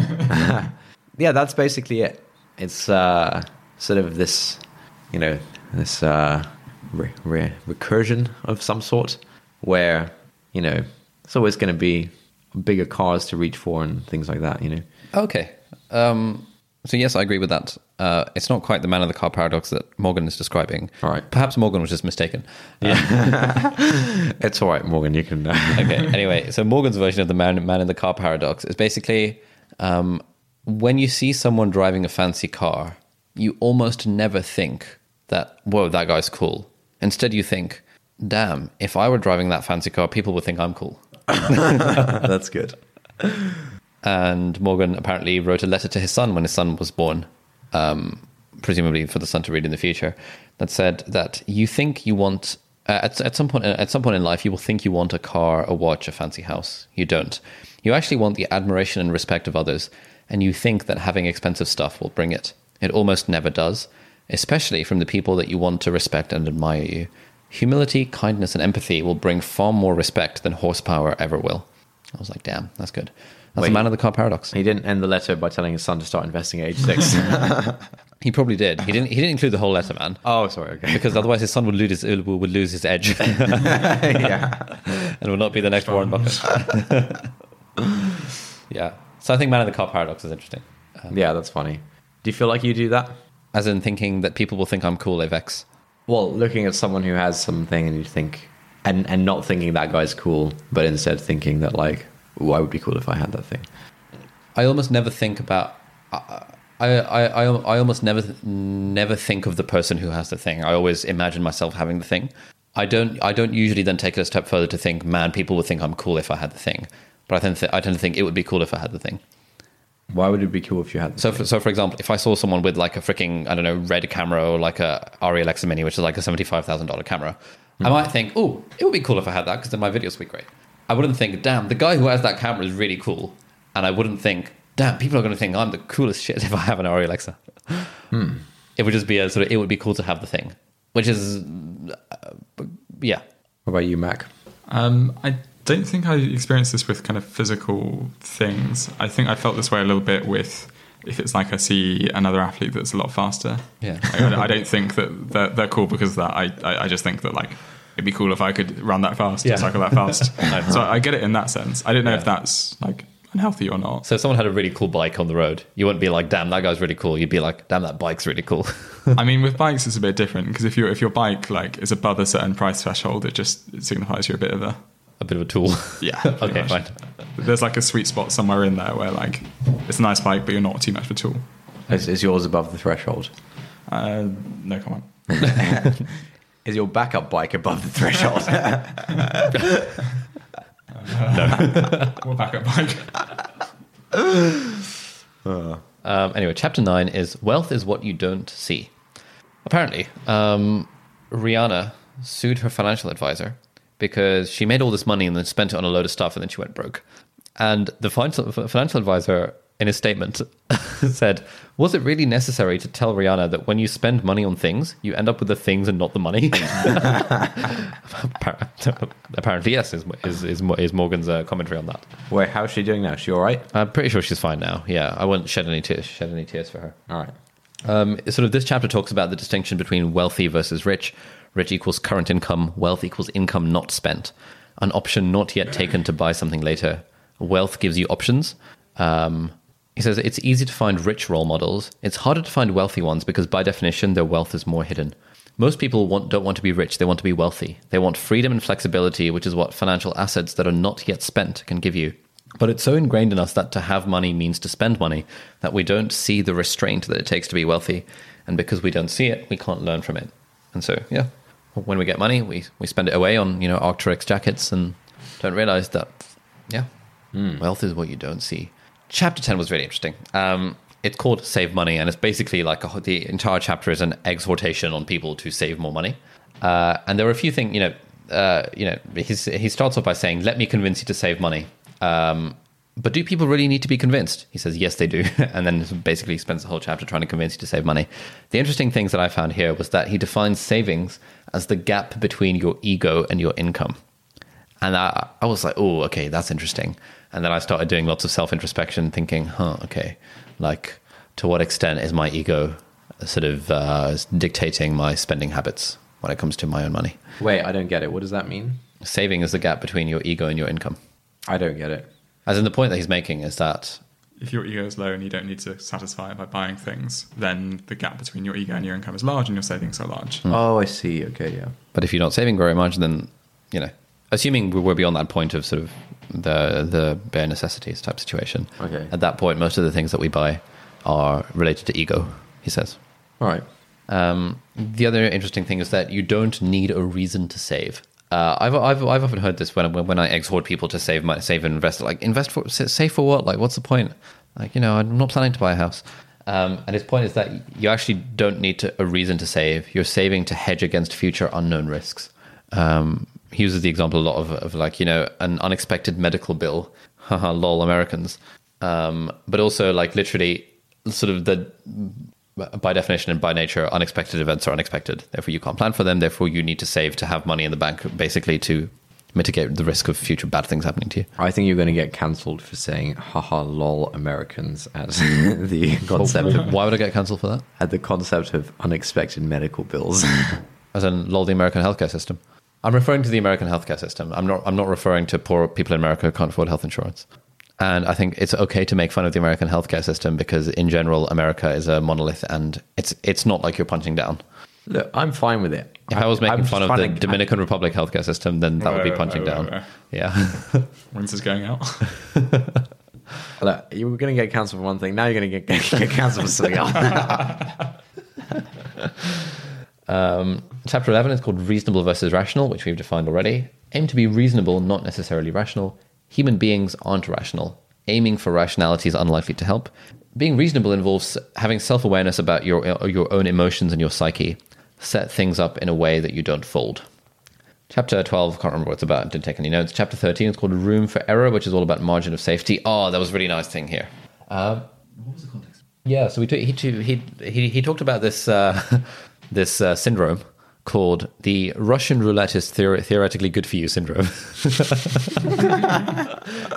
yeah, that's basically it. It's uh, sort of this, you know, this uh, re- re- recursion of some sort, where you know it's always going to be bigger cars to reach for and things like that. You know, Okay. Um, so yes, I agree with that. Uh, it's not quite the man in the car paradox that Morgan is describing. All right. Perhaps Morgan was just mistaken. Yeah, it's all right, Morgan. You can. okay. Anyway, so Morgan's version of the man, man in the car paradox is basically um, when you see someone driving a fancy car, you almost never think that, whoa, that guy's cool. Instead, you think, damn, if I were driving that fancy car, people would think I'm cool. that's good. And Morgan apparently wrote a letter to his son when his son was born, um, presumably for the son to read in the future, that said that you think you want. Uh, at, at some point, at some point in life, you will think you want a car, a watch, a fancy house. You don't. You actually want the admiration and respect of others, and you think that having expensive stuff will bring it. It almost never does, especially from the people that you want to respect and admire you. Humility, kindness, and empathy will bring far more respect than horsepower ever will. I was like, damn, that's good. That's Wait. the man of the car paradox. He didn't end the letter by telling his son to start investing at age six. He probably did. He didn't. He didn't include the whole letter, man, oh, sorry. Okay. because otherwise his son would lose his would lose his edge yeah. and would not be the next Warren Buffett. yeah. So I think man of the car paradox is interesting. Um, yeah, that's funny. Do you feel like you do that? As in thinking that people will think I'm cool if X. Well, looking at someone who has something and you think, and and not thinking that guy's cool, but instead thinking that like, ooh, I would be cool if I had that thing. I almost never think about. I, I, I, I almost never never think of the person who has the thing. I always imagine myself having the thing. I don't I don't usually then take it a step further to think, man, people would think I'm cool if I had the thing. But I tend th- I tend to think it would be cool if I had the thing. Why would it be cool if you had? So, for, so for example, if I saw someone with like a freaking I don't know red camera or like a Arri Alexa Mini, which is like a seventy five thousand dollar camera, I might think, oh, it would be cool if I had that because then my videos would be great. I wouldn't think, damn, the guy who has that camera is really cool, and I wouldn't think, damn, people are going to think I'm the coolest shit if I have an Arri Alexa. It would just be a sort of it would be cool to have the thing, which is uh, yeah. What about you, Mac? Um, I don't think I experienced this with kind of physical things. I think I felt this way a little bit with if it's like I see another athlete that's a lot faster. Yeah. I, I don't think that they're, they're cool because of that. I, I, I just think that like it'd be cool if I could run that fast, Yeah. or cycle that fast. So I get it in that sense. I don't know Yeah. if that's like unhealthy or not. So if someone had a really cool bike on the road, you wouldn't be like, damn, that guy's really cool. You'd be like, damn, that bike's really cool. I mean, with bikes, it's a bit different because if your if your bike like is above a certain price threshold, it just it signifies you're a bit of a a bit of a tool. yeah. okay, much. fine. There's like a sweet spot somewhere in there where like it's a nice bike, but you're not too much of a tool. Is, is yours above the threshold? Uh, no, come on. Is your backup bike above the threshold? We'll back up bike. Um, anyway, chapter nine is wealth is what you don't see. Apparently, um, Rihanna sued her financial advisor because she made all this money and then spent it on a load of stuff and then she went broke. And the financial, advisor, in his statement, said, Was it really necessary to tell Rihanna that when you spend money on things, you end up with the things and not the money? Apparently, yes, is, is, is, is Morgan's uh, commentary on that. Wait, how's she doing now? She all right? I'm pretty sure she's fine now. Yeah, I wouldn't shed any tears, shed any tears for her. All right. Um, sort of this chapter talks about the distinction between wealthy versus rich. Rich equals current income. Wealth equals income not spent. An option not yet taken to buy something later. Wealth gives you options. Um, he says it's easy to find rich role models. It's harder to find wealthy ones because by definition their wealth is more hidden. Most people want, don't want to be rich. They want to be wealthy. They want freedom and flexibility, which is what financial assets that are not yet spent can give you. But it's so ingrained in us that to have money means to spend money that we don't see the restraint that it takes to be wealthy. And because we don't see it, we can't learn from it. And so, yeah, when we get money, we, we spend it away on, you know, Arc'teryx jackets and don't realize that, yeah, wealth is what you don't see. Chapter 10 was really interesting. Um, it's called Save Money, and it's basically like a, the entire chapter is an exhortation on people to save more money. Uh, and there are a few things, you know, uh, you know, he's, he starts off by saying, "Let me convince you to save money." Um, but do people really need to be convinced? He says, "Yes, they do," and then basically spends the whole chapter trying to convince you to save money. The interesting things that I found here was that he defines savings as the gap between your ego and your income. And I, I was like, oh, okay, that's interesting. And then I started doing lots of self introspection, thinking, huh, okay, like to what extent is my ego sort of uh, dictating my spending habits when it comes to my own money? Wait, I don't get it. What does that mean? Saving is the gap between your ego and your income. I don't get it. As in, the point that he's making is that If your ego is low and you don't need to satisfy it by buying things, then the gap between your ego and your income is large and your savings are large. Oh, I see. Okay, yeah. But if you're not saving very much, then you know, assuming we we're beyond that point of sort of the the bare necessities type situation. Okay. At that point, most of the things that we buy are related to ego. He says. All right. Um, the other interesting thing is that you don't need a reason to save. Uh, I've, I've I've often heard this when when I exhort people to save my save and invest. Like invest for save for what? Like what's the point? Like you know I'm not planning to buy a house. Um, and his point is that you actually don't need to, a reason to save. You're saving to hedge against future unknown risks. Um, he uses the example a lot of, of like you know an unexpected medical bill. Haha, lol, Americans. Um, but also like literally sort of the by definition and by nature, unexpected events are unexpected. Therefore, you can't plan for them. Therefore, you need to save to have money in the bank, basically to mitigate the risk of future bad things happening to you. I think you're going to get cancelled for saying "haha lol Americans" as the concept of Why would I get cancelled for that? at the concept of unexpected medical bills. As in, lol, the American healthcare system. I'm referring to the American healthcare system. I'm not. I'm not referring to poor people in America who can't afford health insurance. And I think it's okay to make fun of the American healthcare system because, in general, America is a monolith, and it's it's not like you're punching down. Look, I'm fine with it. If I was making I'm fun of trying the to- Dominican Republic healthcare system, then that would be Right, punching right, down. right, right. Yeah. Winter's going out. Look, you were going to get cancelled for one thing. Now you're going to get, get cancelled for something else. Um, chapter 11 is called Reasonable versus Rational, which we've defined already. Aim to be reasonable, not necessarily rational. Human beings aren't rational. Aiming for rationality is unlikely to help. Being reasonable involves having self awareness about your, your own emotions and your psyche. Set things up in a way that you don't fold. Chapter 12, can't remember what it's about, didn't take any notes. Chapter 13 is called Room for Error, which is all about margin of safety. Oh, that was a really nice thing here. Um, what was the context? Yeah, so we t- he, t- he, he, he talked about this, uh, this uh, syndrome called the Russian roulette is theor- theoretically good for you syndrome,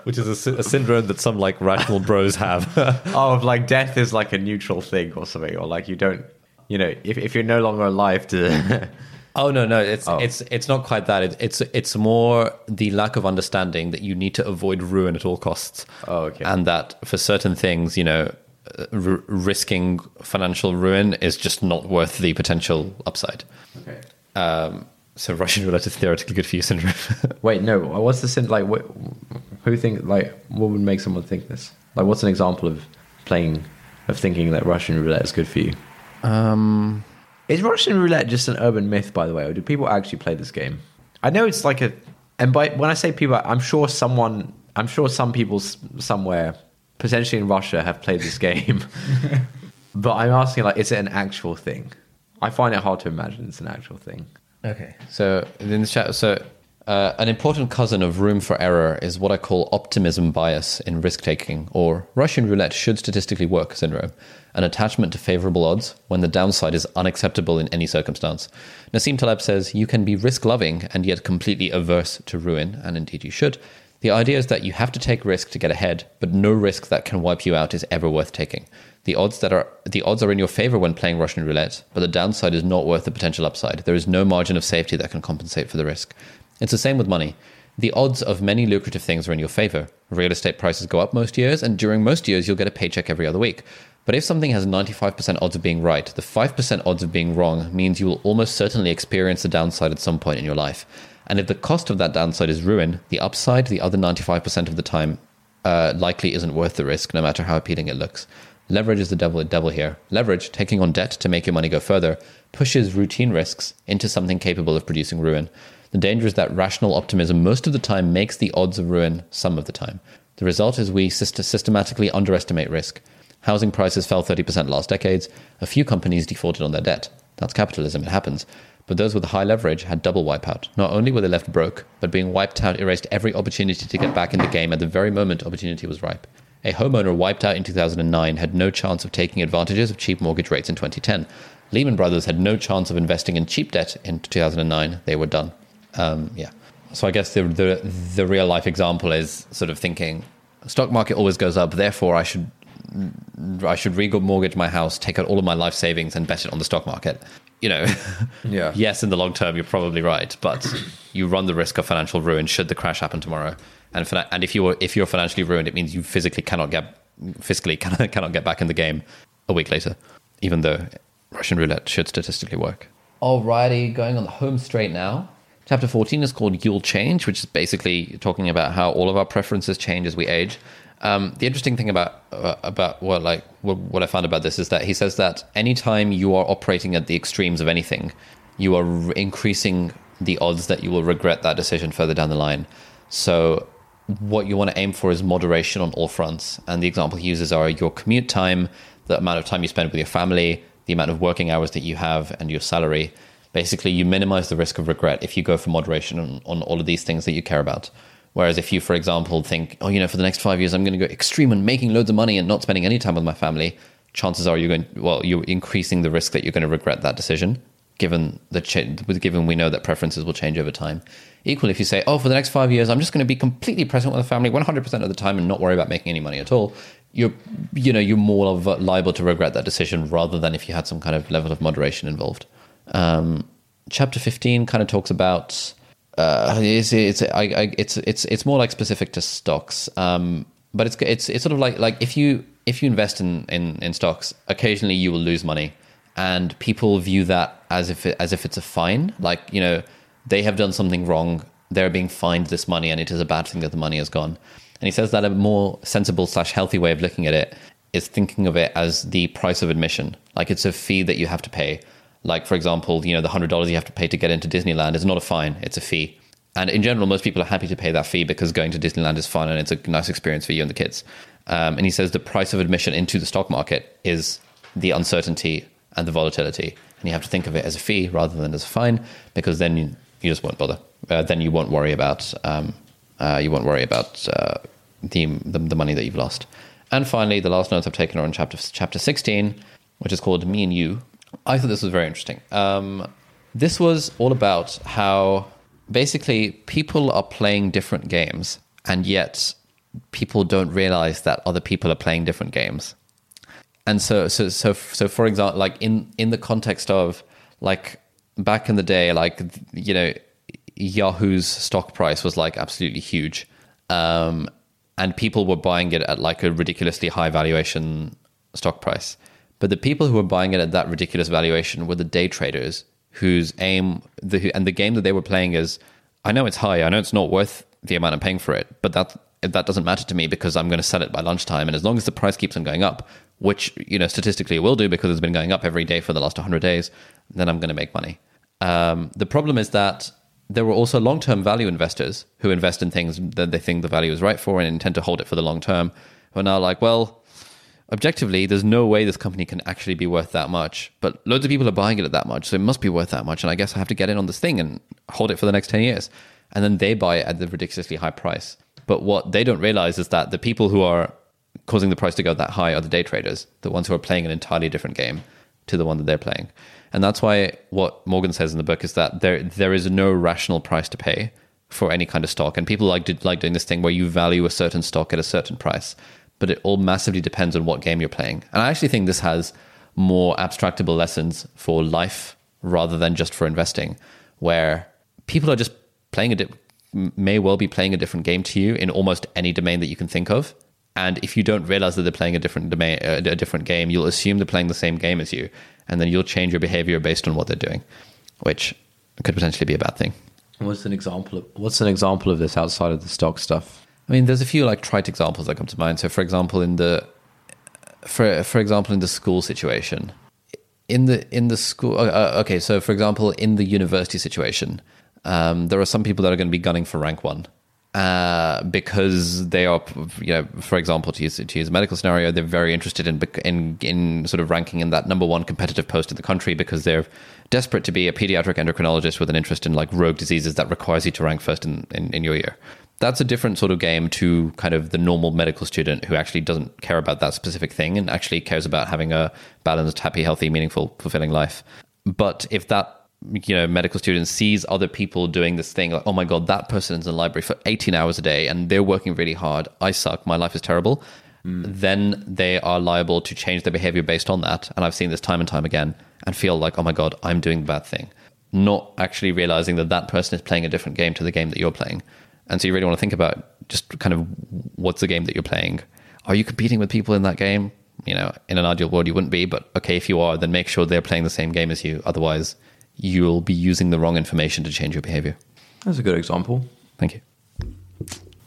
which is a, a syndrome that some like rational bros have. oh, if, like death is like a neutral thing or something, or like you don't, you know, if, if you're no longer alive to. Oh no, no, it's Oh. it's it's not quite that. It, it's it's more the lack of understanding that you need to avoid ruin at all costs. Oh, okay. And that for certain things, you know, r- risking financial ruin is just not worth the potential upside. okay. Um, so Russian roulette is theoretically good for you syndrome. Wait, no. What's the sin? Like, what, who think? Like, what would make someone think this? Like, what's an example of playing, of thinking that Russian roulette is good for you? um, Is Russian roulette just an urban myth, by the way, or do people actually play this game? I know it's like a, and by when I say people, I'm sure someone, I'm sure some people s- somewhere, potentially in Russia, have played this game. but I'm asking, like, is it an actual thing? I find it hard to imagine it's an actual thing. Okay. So in this chat, so uh, an important cousin of room for error is what I call optimism bias in risk taking, or Russian roulette should statistically work syndrome, an attachment to favorable odds when the downside is unacceptable in any circumstance. Nassim Taleb says you can be risk loving and yet completely averse to ruin, and indeed you should. The idea is that you have to take risk to get ahead, but no risk that can wipe you out is ever worth taking. The odds that are the odds are in your favor when playing Russian roulette, but the downside is not worth the potential upside. There is no margin of safety that can compensate for the risk. It's the same with money. The odds of many lucrative things are in your favor. Real estate prices go up most years, and during most years you'll get a paycheck every other week. But if something has 95% odds of being right, the 5% odds of being wrong means you will almost certainly experience the downside at some point in your life. And if the cost of that downside is ruin, the upside, the other 95% of the time, uh, likely isn't worth the risk, no matter how appealing it looks. Leverage is the devil, devil here. Leverage, taking on debt to make your money go further, pushes routine risks into something capable of producing ruin. The danger is that rational optimism most of the time makes the odds of ruin some of the time. The result is we syst- systematically underestimate risk. Housing prices fell 30% last decades. A few companies defaulted on their debt. That's capitalism, it happens. But those with high leverage had double wipeout. Not only were they left broke, but being wiped out erased every opportunity to get back in the game at the very moment opportunity was ripe. A homeowner wiped out in 2009 had no chance of taking advantages of cheap mortgage rates in 2010. Lehman Brothers had no chance of investing in cheap debt in 2009. They were done. Um, yeah. So I guess the, the the real life example is sort of thinking, stock market always goes up, therefore I should I should remortgage my house, take out all of my life savings, and bet it on the stock market. You know, Yeah. yes, in the long term, you're probably right, but you run the risk of financial ruin should the crash happen tomorrow. And fina- and if you were if you're financially ruined, it means you physically cannot get fiscally cannot, cannot get back in the game a week later, even though Russian roulette should statistically work. Alrighty, going on the home straight now. Chapter 14 is called You'll Change, which is basically talking about how all of our preferences change as we age. Um, the interesting thing about uh, about what like what, what I found about this is that he says that anytime you are operating at the extremes of anything, you are r- increasing the odds that you will regret that decision further down the line. So what you want to aim for is moderation on all fronts. And the example he uses are your commute time, the amount of time you spend with your family, the amount of working hours that you have, and your salary. Basically, you minimize the risk of regret if you go for moderation on, on all of these things that you care about. Whereas if you, for example, think, oh, you know, for the next five years, I'm going to go extreme and making loads of money and not spending any time with my family, chances are you're going, well, you're increasing the risk that you're going to regret that decision given the given we know that preferences will change over time. Equally, if you say, "Oh, for the next five years, I'm just going to be completely present with the family 100 percent of the time and not worry about making any money at all," you're you know you're more liable to regret that decision rather than if you had some kind of level of moderation involved. Um, chapter 15 kind of talks about uh, it's it's I, I, it's it's it's more like specific to stocks. Um, but it's it's it's sort of like like if you if you invest in in, in stocks, occasionally you will lose money, and people view that as if it, as if it's a fine. Like you know, they have done something wrong. They're being fined this money, and it is a bad thing that the money has gone. And he says that a more sensible slash healthy way of looking at it is thinking of it as the price of admission. Like it's a fee that you have to pay. Like for example, you know, the hundred dollars you have to pay to get into Disneyland is not a fine; it's a fee. And in general, most people are happy to pay that fee because going to Disneyland is fun and it's a nice experience for you and the kids. Um, and he says the price of admission into the stock market is the uncertainty and the volatility. And you have to think of it as a fee rather than as a fine because then you, you just won't bother. Uh, then you won't worry about um, uh, you won't worry about uh, the, the the money that you've lost. And finally, the last notes I've taken are on chapter chapter sixteen, which is called "Me and You." I thought this was very interesting. Um, this was all about how basically people are playing different games, and yet people don't realize that other people are playing different games. And so, so, so, so, for example, like in in the context of like back in the day, like you know, Yahoo's stock price was like absolutely huge, um, and people were buying it at like a ridiculously high valuation stock price. But the people who were buying it at that ridiculous valuation were the day traders whose aim the and the game that they were playing is I know it's high, I know it's not worth the amount I'm paying for it, but that that doesn't matter to me because I'm going to sell it by lunchtime, and as long as the price keeps on going up, which you know statistically it will do because it's been going up every day for the last 100 days, then I'm going to make money. Um, the problem is that there were also long-term value investors who invest in things that they think the value is right for and intend to hold it for the long term. Who are now like, well, objectively, there's no way this company can actually be worth that much. But loads of people are buying it at that much, so it must be worth that much. And I guess I have to get in on this thing and hold it for the next 10 years. And then they buy it at the ridiculously high price. But what they don't realize is that the people who are causing the price to go that high are the day traders, the ones who are playing an entirely different game to the one that they're playing. And that's why what Morgan says in the book is that there there is no rational price to pay for any kind of stock. And people like like doing this thing where you value a certain stock at a certain price but it all massively depends on what game you're playing. And I actually think this has more abstractable lessons for life rather than just for investing, where people are just playing a di- may well be playing a different game to you in almost any domain that you can think of. And if you don't realize that they're playing a different domain, a different game, you'll assume they're playing the same game as you, and then you'll change your behavior based on what they're doing, which could potentially be a bad thing. What's an example of what's an example of this outside of the stock stuff? I mean, there's a few like trite examples that come to mind. So, for example, in the for for example, in the school situation, in the in the school, uh, uh, okay. So, for example, in the university situation, um, there are some people that are going to be gunning for rank one uh, because they are, you know, for example, to use to use a medical scenario, they're very interested in in in sort of ranking in that number one competitive post in the country because they're desperate to be a pediatric endocrinologist with an interest in like rogue diseases that requires you to rank first in, in, in your year that's a different sort of game to kind of the normal medical student who actually doesn't care about that specific thing and actually cares about having a balanced, happy, healthy, meaningful, fulfilling life. But if that you know medical student sees other people doing this thing like oh my god that person is in the library for 18 hours a day and they're working really hard i suck my life is terrible mm. then they are liable to change their behavior based on that and i've seen this time and time again and feel like oh my god i'm doing the bad thing not actually realizing that that person is playing a different game to the game that you're playing and so you really want to think about just kind of what's the game that you're playing. Are you competing with people in that game? You know, in an ideal world, you wouldn't be, but okay, if you are, then make sure they're playing the same game as you. Otherwise, you'll be using the wrong information to change your behavior. That's a good example. Thank you.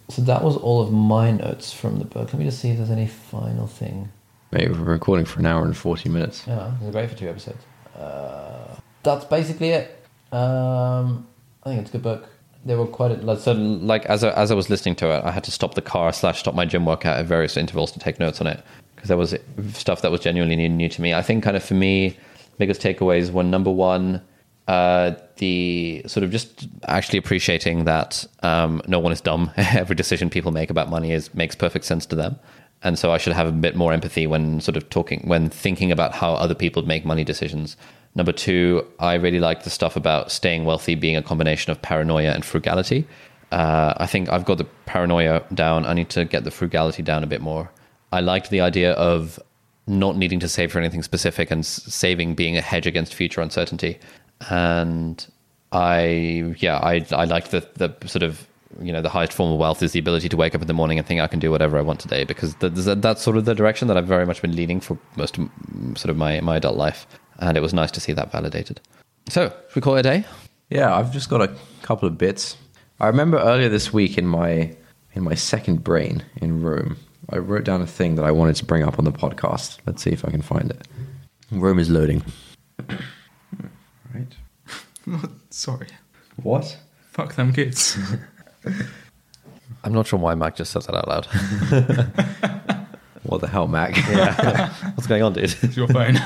So that was all of my notes from the book. Let me just see if there's any final thing. Maybe we're recording for an hour and 40 minutes. Yeah, it's great for two episodes. Uh, that's basically it. Um, I think it's a good book there were quite a, so like as I, as I was listening to it, I had to stop the car slash stop my gym workout at various intervals to take notes on it because there was stuff that was genuinely new, new to me. I think kind of for me, biggest takeaways were number one, uh, the sort of just actually appreciating that um, no one is dumb. Every decision people make about money is makes perfect sense to them, and so I should have a bit more empathy when sort of talking when thinking about how other people make money decisions. Number two, I really like the stuff about staying wealthy being a combination of paranoia and frugality. Uh, I think I've got the paranoia down. I need to get the frugality down a bit more. I liked the idea of not needing to save for anything specific and saving being a hedge against future uncertainty. And I, yeah, I, I like the, the sort of you know the highest form of wealth is the ability to wake up in the morning and think I can do whatever I want today because th- th- that's sort of the direction that I've very much been leaning for most of sort of my my adult life, and it was nice to see that validated. So, should we call it a day? Yeah, I've just got a couple of bits. I remember earlier this week in my in my second brain in Roam, I wrote down a thing that I wanted to bring up on the podcast. Let's see if I can find it. Roam is loading. right. Sorry. What? Fuck them kids. I'm not sure why Mac just said that out loud. What the hell, Mac? What's going on, dude? It's your phone.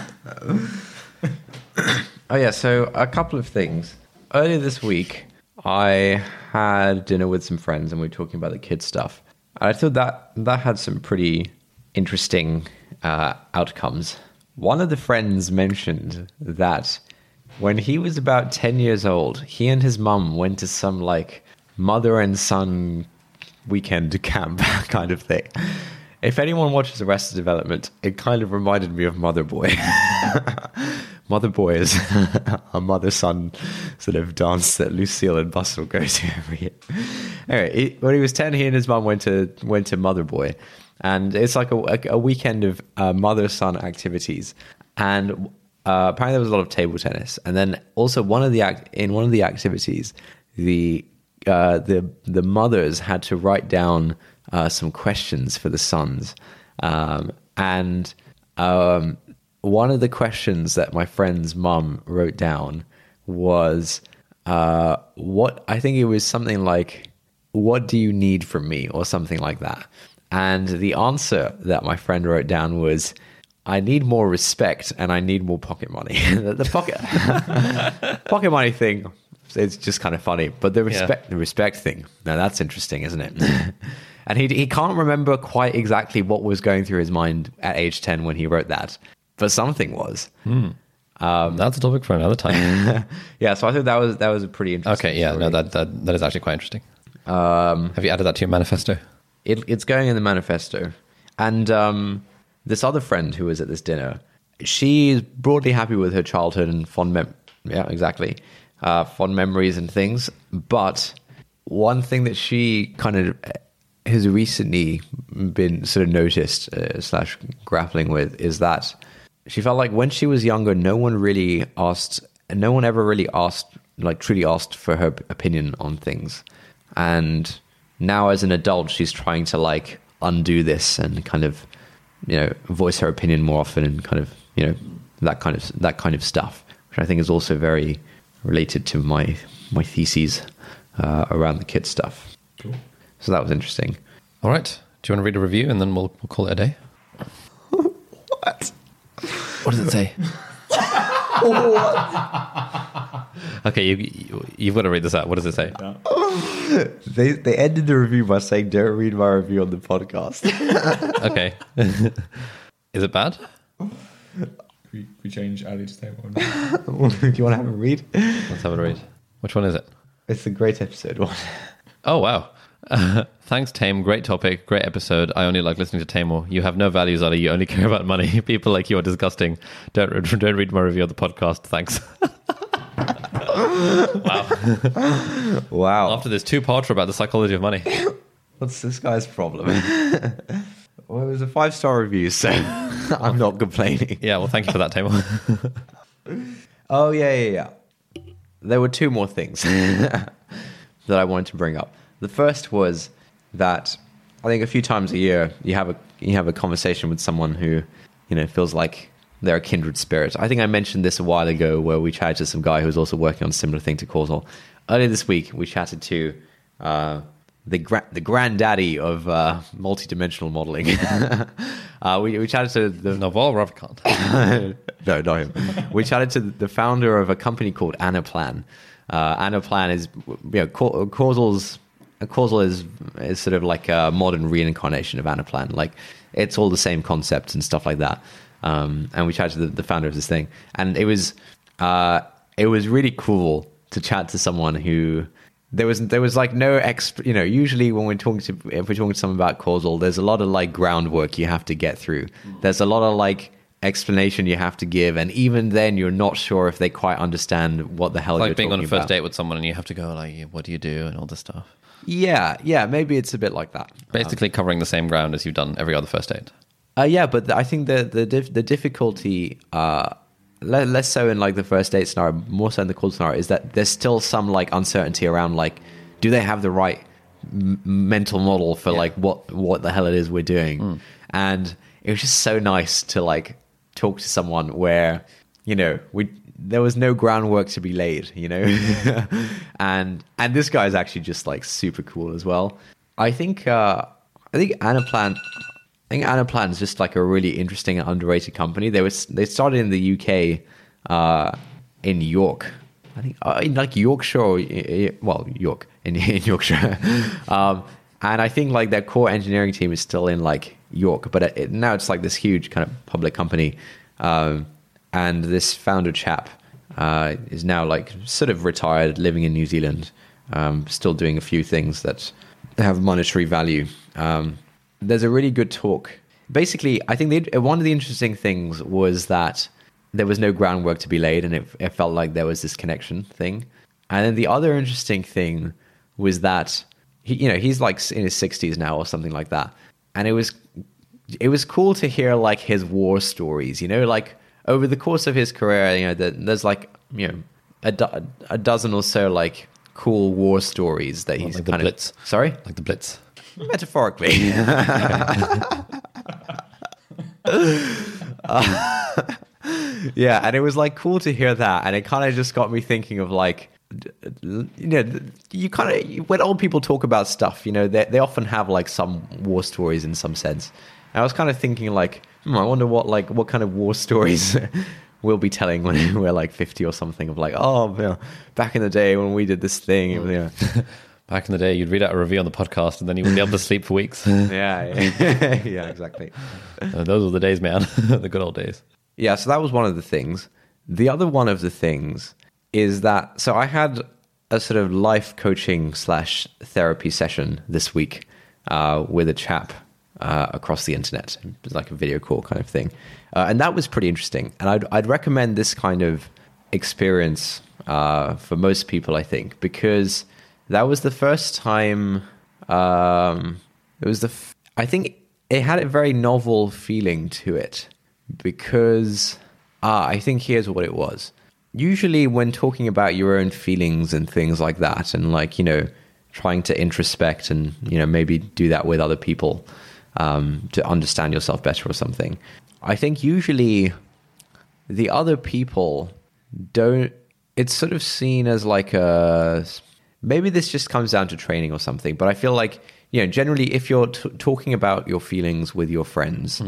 Oh yeah, so a couple of things. Earlier this week, I had dinner with some friends and we were talking about the kids stuff. And I thought that that had some pretty interesting uh, outcomes. One of the friends mentioned that when he was about ten years old, he and his mum went to some like mother and son weekend camp kind of thing. If anyone watches Arrested Development, it kind of reminded me of Mother Boy. Mother Boy is a mother son sort of dance that Lucille and Buster go to every year. Anyway, he, when he was 10, he and his mum went to, went to Mother Boy. And it's like a, a, weekend of uh, mother son activities. And uh, apparently there was a lot of table tennis. And then also one of the act, in one of the activities, the uh, the the mothers had to write down uh, some questions for the sons, um, and um, one of the questions that my friend's mum wrote down was uh, what I think it was something like, "What do you need from me?" or something like that. And the answer that my friend wrote down was, "I need more respect and I need more pocket money." the the pocket pocket money thing it's just kind of funny. But the respect, the respect thing, now that's interesting, isn't it? and he he can't remember quite exactly what was going through his mind at age ten when he wrote that, but something was. That's a topic for another time. yeah, so I think that was that was a pretty interesting. okay, yeah, no, that, that that is actually quite interesting. Um, Have you added that to your manifesto? it, it's going in the manifesto. And um, this other friend who was at this dinner, she's broadly happy with her childhood and fond mem- yeah, exactly, uh, fond memories and things. But one thing that she kind of has recently been sort of noticed uh, slash grappling with is that she felt like when she was younger, no one really asked, no one ever really asked, like truly asked for her opinion on things. And now as an adult, she's trying to like undo this and kind of, you know, voice her opinion more often and kind of, you know, that kind of, that kind of stuff, which I think is also very related to my, my theses uh, around the kids stuff. Cool. So that was interesting. All right. Do you want to read a review and then we'll, we'll call it a day? What? What does it say? okay, you, you, you've got to read this out. What does it say? They, they ended the review by saying, don't read my review on the podcast. Okay. is it bad? We, we change Ali to table. Do you want to have a read? Let's have a read. Which one is it? It's a great episode one. Oh, wow. Thanks, Tame. Great topic. Great episode. I only like listening to Taimur. You have no values, Ali. You only care about money. People like you are disgusting. Don't, don't read my review of the podcast. Thanks. wow. Wow. After this two-parter about the psychology of money. What's this guy's problem? well, it was a five star review, so I'm not complaining. Yeah, well, thank you for that, Taimur. Oh, yeah, yeah, yeah. There were two more things that I wanted to bring up. The first was that I think a few times a year you have a you have a conversation with someone who you know feels like they're a kindred spirit. I think I mentioned this a while ago where we chatted to some guy who was also working on a similar thing to Causal. Earlier this week, we chatted to uh, the gra- the granddaddy of uh, multi-dimensional modeling. uh, we, we chatted to the Naval Ravikant. no, not him. We chatted to the founder of a company called Anaplan. Uh, Anaplan is, you know, ca- causal's causal is is sort of like a modern reincarnation of Anaplan. Like it's all the same concepts and stuff like that. Um, and we chatted to the, the founder of this thing, and it was uh, it was really cool to chat to someone who there was there was like no exp you know usually when we're talking to if we're talking to someone about causal there's a lot of like groundwork you have to get through there's a lot of like explanation you have to give and even then you're not sure if they quite understand what the hell you're like being on a first about. date with someone and you have to go like, what do you do and all this stuff. Yeah, yeah, maybe it's a bit like that. Basically, covering the same ground as you've done every other first date. Uh, yeah, but I think the the dif- the difficulty, uh, le- less so in like the first date scenario, more so in the cold scenario, is that there's still some like uncertainty around like, do they have the right m- mental model for like what what the hell it is we're doing? And it was just so nice to like talk to someone where you know we there was no groundwork to be laid, you know, and and this guy is actually just like super cool as well. I think uh, I think Anaplan. I think Anaplan is just like a really interesting and underrated company. They was they started in the UK, uh, in York. I think uh, in like Yorkshire, or, well, York in, in Yorkshire, um, and I think like their core engineering team is still in like York, but it, now it's like this huge kind of public company, um, and this founder chap uh, is now like sort of retired, living in New Zealand, um, still doing a few things that have monetary value. Um, there's a really good talk. Basically, I think one of the interesting things was that there was no groundwork to be laid, and it, it felt like there was this connection thing. And then the other interesting thing was that he, you know, he's like in his 60s now or something like that, and it was it was cool to hear like his war stories. You know, like over the course of his career, you know, the, there's like you know a, do- a dozen or so like cool war stories that he's like kind Blitz. of sorry Like the Blitz. metaphorically. yeah, and it was like cool to hear that, and it kind of just got me thinking of like, you know, you kind of when old people talk about stuff, you know, they they often have like some war stories in some sense. I was kind of thinking like, hmm, I wonder what like what kind of war stories. We'll be telling when we're like 50 or something of like, oh, you know, back in the day when we did this thing. You know, Back in the day, you'd read out a review on the podcast and then you wouldn't be able to sleep for weeks. yeah, yeah, yeah, exactly. Uh, those were the days, man. the good old days. Yeah, so that was one of the things. The other one of the things is that so I had a sort of life coaching slash therapy session this week uh, with a chap uh, across the internet. Like a video call kind of thing, uh, and that was pretty interesting. And I'd I'd recommend this kind of experience uh, for most people, I think, because that was the first time. Um, it was the. F- I think it had a very novel feeling to it because ah, I think here's what it was. Usually, when talking about your own feelings and things like that, and like you know, trying to introspect and you know maybe do that with other people um, to understand yourself better or something. I think usually the other people don't. It's sort of seen as like a maybe this just comes down to training or something. But I feel like you know generally if you're t- talking about your feelings with your friends,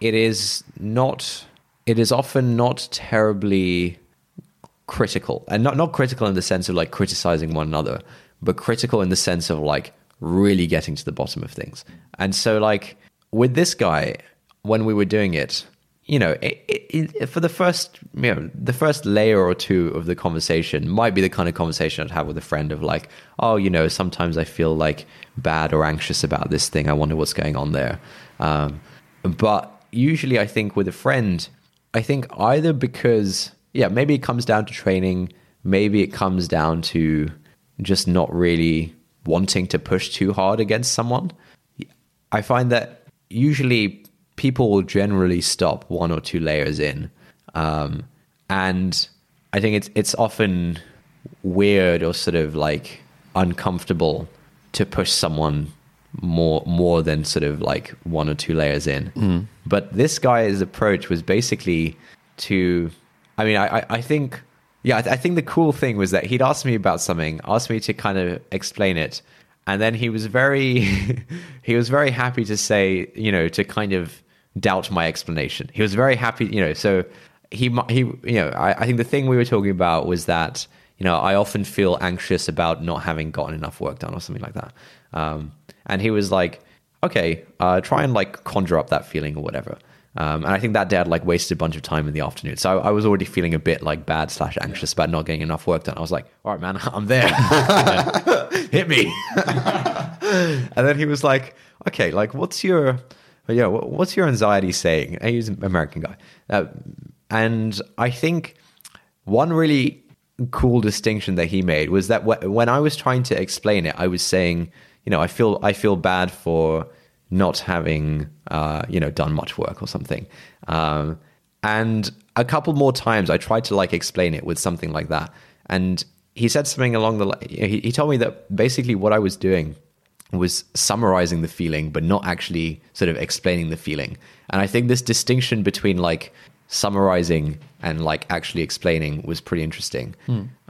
it is not. It is often not terribly critical and not not critical in the sense of like criticizing one another but critical in the sense of like really getting to the bottom of things and so like with this guy when we were doing it you know it, it, it, for the first you know the first layer or two of the conversation might be the kind of conversation i'd have with a friend of like oh you know sometimes i feel like bad or anxious about this thing i wonder what's going on there um, but usually i think with a friend i think either because yeah, maybe it comes down to training. Maybe it comes down to just not really wanting to push too hard against someone. I find that usually people will generally stop one or two layers in, um, and I think it's it's often weird or sort of like uncomfortable to push someone more more than sort of like one or two layers in. But this guy's approach was basically to I mean, I- I think, yeah, I, th- I think the cool thing was that he'd asked me about something, asked me to kind of explain it, and then he was very, he was very happy to say, you know, to kind of doubt my explanation. He was very happy, you know. So he, he, you know, I, I think the thing we were talking about was that, you know, I often feel anxious about not having gotten enough work done or something like that. Um, and he was like, okay, uh, try and like conjure up that feeling or whatever. Um, and I think that day I'd like wasted a bunch of time in the afternoon. So I, I was already feeling a bit like bad slash anxious about not getting enough work done. I was like, all right, man, I'm there. Hit me. and then he was like, okay, like what's your, yeah, what's your anxiety saying? And he's an American guy. Uh, and I think one really cool distinction that he made was that wh- when I was trying to explain it, I was saying, you know, I feel I feel bad for not having uh, you know done much work or something. Um, and a couple more times, I tried to like explain it with something like that, and he said something along the. He, he told me that basically what I was doing was summarizing the feeling, but not actually sort of explaining the feeling. And I think this distinction between like summarizing and like actually explaining was pretty interesting.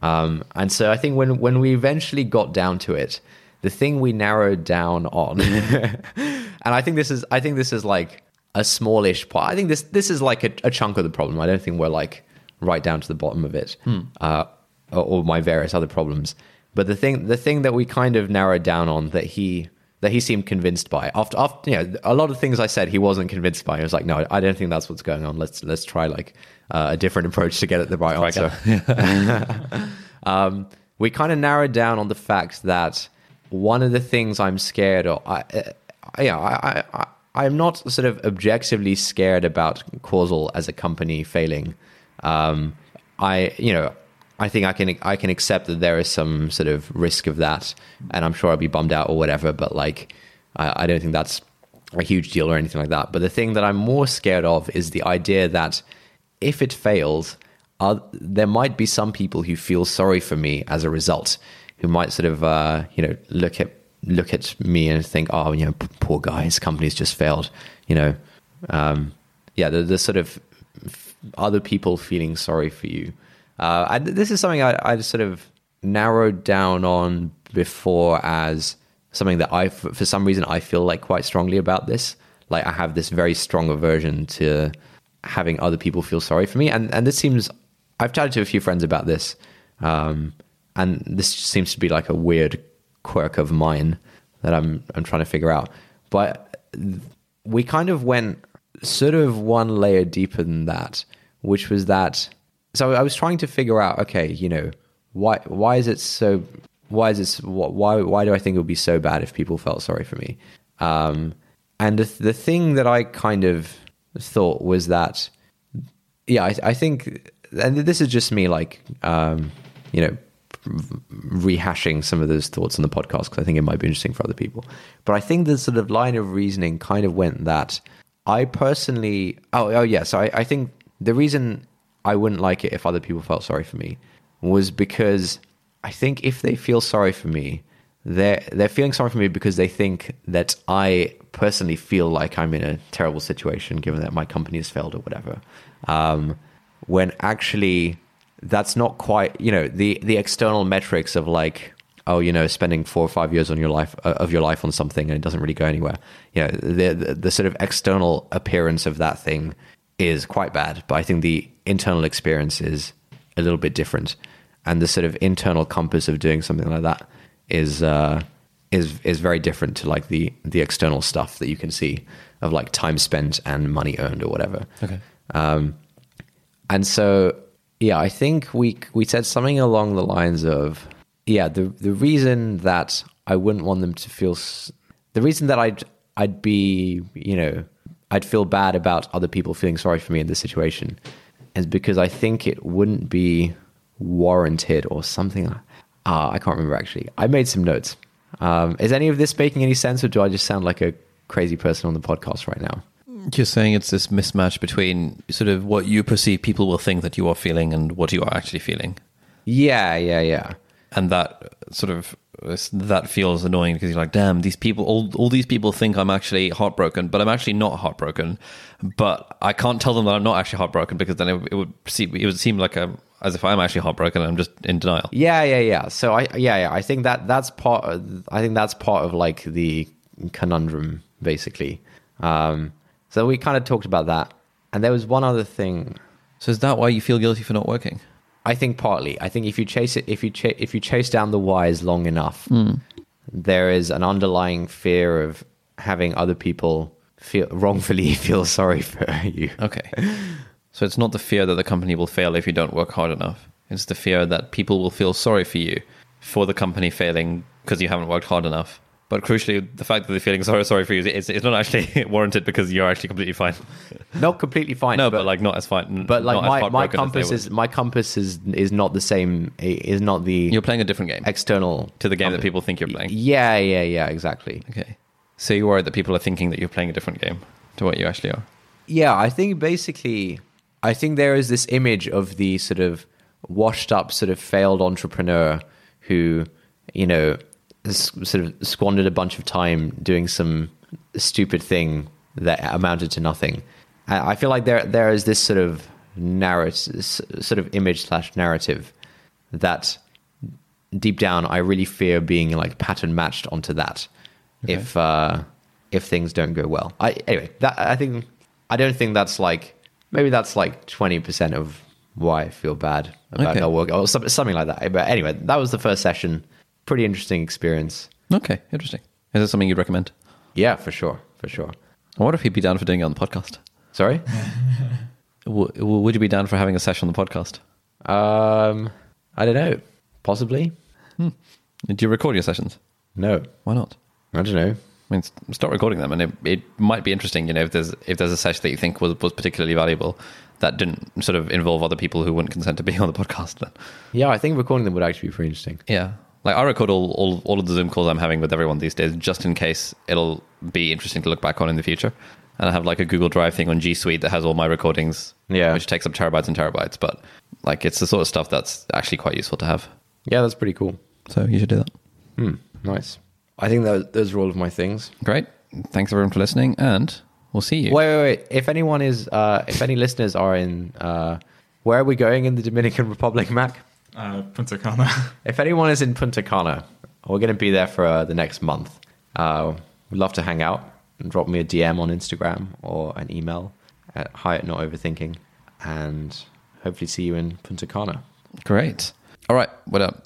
Um, and so I think when when we eventually got down to it, the thing we narrowed down on, and I think this is I think this is like a smallish part. I think this this is like a, a chunk of the problem. I don't think we're like right down to the bottom of it, uh, or, or my various other problems. But the thing the thing that we kind of narrowed down on that he that he seemed convinced by after after you know a lot of things I said he wasn't convinced by. He was like, no, I don't think that's what's going on. Let's let's try like uh, a different approach to get at the right answer. um, we kind of narrowed down on the fact that one of the things I'm scared of, I, uh, yeah, I, I, I'm not sort of objectively scared about causal as a company failing. Um, I, you know, I think I can I can accept that there is some sort of risk of that, and I'm sure I'll be bummed out or whatever. But like, I, I don't think that's a huge deal or anything like that. But the thing that I'm more scared of is the idea that if it fails, uh, there might be some people who feel sorry for me as a result, who might sort of uh, you know look at look at me and think, oh, you know, poor guy, his company's just failed. You know, um, yeah, the, the sort of other people feeling sorry for you. Uh, and this is something I, I sort of narrowed down on before as something that I, for some reason, I feel like quite strongly about this. Like I have this very strong aversion to having other people feel sorry for me, and and this seems I've chatted to a few friends about this, um, and this seems to be like a weird quirk of mine that I'm I'm trying to figure out. But we kind of went sort of one layer deeper than that, which was that. So I was trying to figure out, okay, you know, why why is it so? Why is this? Why why do I think it would be so bad if people felt sorry for me? Um, and the, the thing that I kind of thought was that, yeah, I, I think, and this is just me, like, um, you know, rehashing some of those thoughts on the podcast because I think it might be interesting for other people. But I think the sort of line of reasoning kind of went that I personally, oh, oh yeah. So I, I think the reason I wouldn't like it if other people felt sorry for me was because I think if they feel sorry for me, they're they're feeling sorry for me because they think that I personally feel like I'm in a terrible situation, given that my company has failed or whatever. Um, when actually that's not quite you know the the external metrics of like oh you know spending four or five years on your life uh, of your life on something and it doesn't really go anywhere. You know the, the the sort of external appearance of that thing is quite bad but i think the internal experience is a little bit different. And the sort of internal compass of doing something like that is uh is is very different to like the the external stuff that you can see of like time spent and money earned or whatever. Okay. um, and so, yeah, I think we we said something along the lines of, yeah, the the reason that I wouldn't want them to feel, the reason that I'd I'd be, you know, I'd feel bad about other people feeling sorry for me in this situation, is because I think it wouldn't be warranted or something. Ah, I can't remember actually. I made some notes. Um, is any of this making any sense, or do I just sound like a crazy person on the podcast right now? You're saying it's this mismatch between sort of what you perceive people will think that you are feeling and what you are actually feeling. Yeah, yeah, yeah. And that sort of that feels annoying because you're like, damn, these people, all, all these people think I'm actually heartbroken, but I'm actually not heartbroken. But I can't tell them that I'm not actually heartbroken because then it, it would seem it would seem like a as if I'm actually heartbroken and I'm just in denial. Yeah, yeah, yeah. So I, yeah, yeah. I think that that's part. Of, I think that's part of like the conundrum, basically. Um, so we kind of talked about that, and there was one other thing. So is that why you feel guilty for not working? I think partly. I think if you chase it, if you cha- if you chase down the whys long enough, hmm. there is an underlying fear of having other people feel wrongfully feel sorry for you. Okay. So it's not the fear that the company will fail if you don't work hard enough. It's the fear that people will feel sorry for you for the company failing because you haven't worked hard enough. But crucially, the fact that they're feeling sorry, sorry for you is it's not actually warranted because you're actually completely fine. Not completely fine. No, but, like not as fine. but like my, my heartbroken as they compass is my compass is is not the same. Is not the You're playing a different game external to the game that people think you're playing. Yeah, yeah, yeah, exactly. Okay. So you're worried that people are thinking that you're playing a different game to what you actually are. Yeah, I think basically, I think there is this image of the sort of washed up, sort of failed entrepreneur who, you know, sort of squandered a bunch of time doing some stupid thing that amounted to nothing. I feel like there there is this sort of narrative, sort of image slash narrative that deep down I really fear being like pattern matched onto that if uh, if things don't go well. I anyway that I think I don't think that's like maybe that's like twenty percent of why I feel bad about Okay. not work or some- something like that. But anyway, that was the first session. Pretty interesting experience. Okay, interesting. Is this something you'd recommend? Yeah, for sure, for sure. I wonder if he'd be down for doing it on the podcast. Sorry. W- would you be down for having a session on the podcast? um, I don't know. Possibly. Do you record your sessions? No. Why not? I don't know. I mean, start recording them, and it, it might be interesting. You know, if there's if there's a session that you think was was particularly valuable that didn't sort of involve other people who wouldn't consent to being on the podcast. Then, Yeah, I think recording them would actually be pretty interesting. yeah, like I record all, all all of the Zoom calls I'm having with everyone these days, just in case it'll be interesting to look back on in the future. And I have like a Google Drive thing on G Suite that has all my recordings, Yeah. which takes up terabytes and terabytes. But like, it's the sort of stuff that's actually quite useful to have. Yeah, that's pretty cool. So you should do that. Hmm, nice. I think that those are all of my things. Great. Thanks everyone for listening, and we'll see you. Wait, wait, wait. If anyone is, uh, if any listeners are in, uh, where are we going in the Dominican Republic, Mac? Uh, Punta Cana. If anyone is in Punta Cana, we're going to be there for uh, the next month. Uh, we'd love to hang out and drop me a DM on Instagram or an email at hi at not overthinking, and hopefully see you in Punta Cana. Great. All right. What up?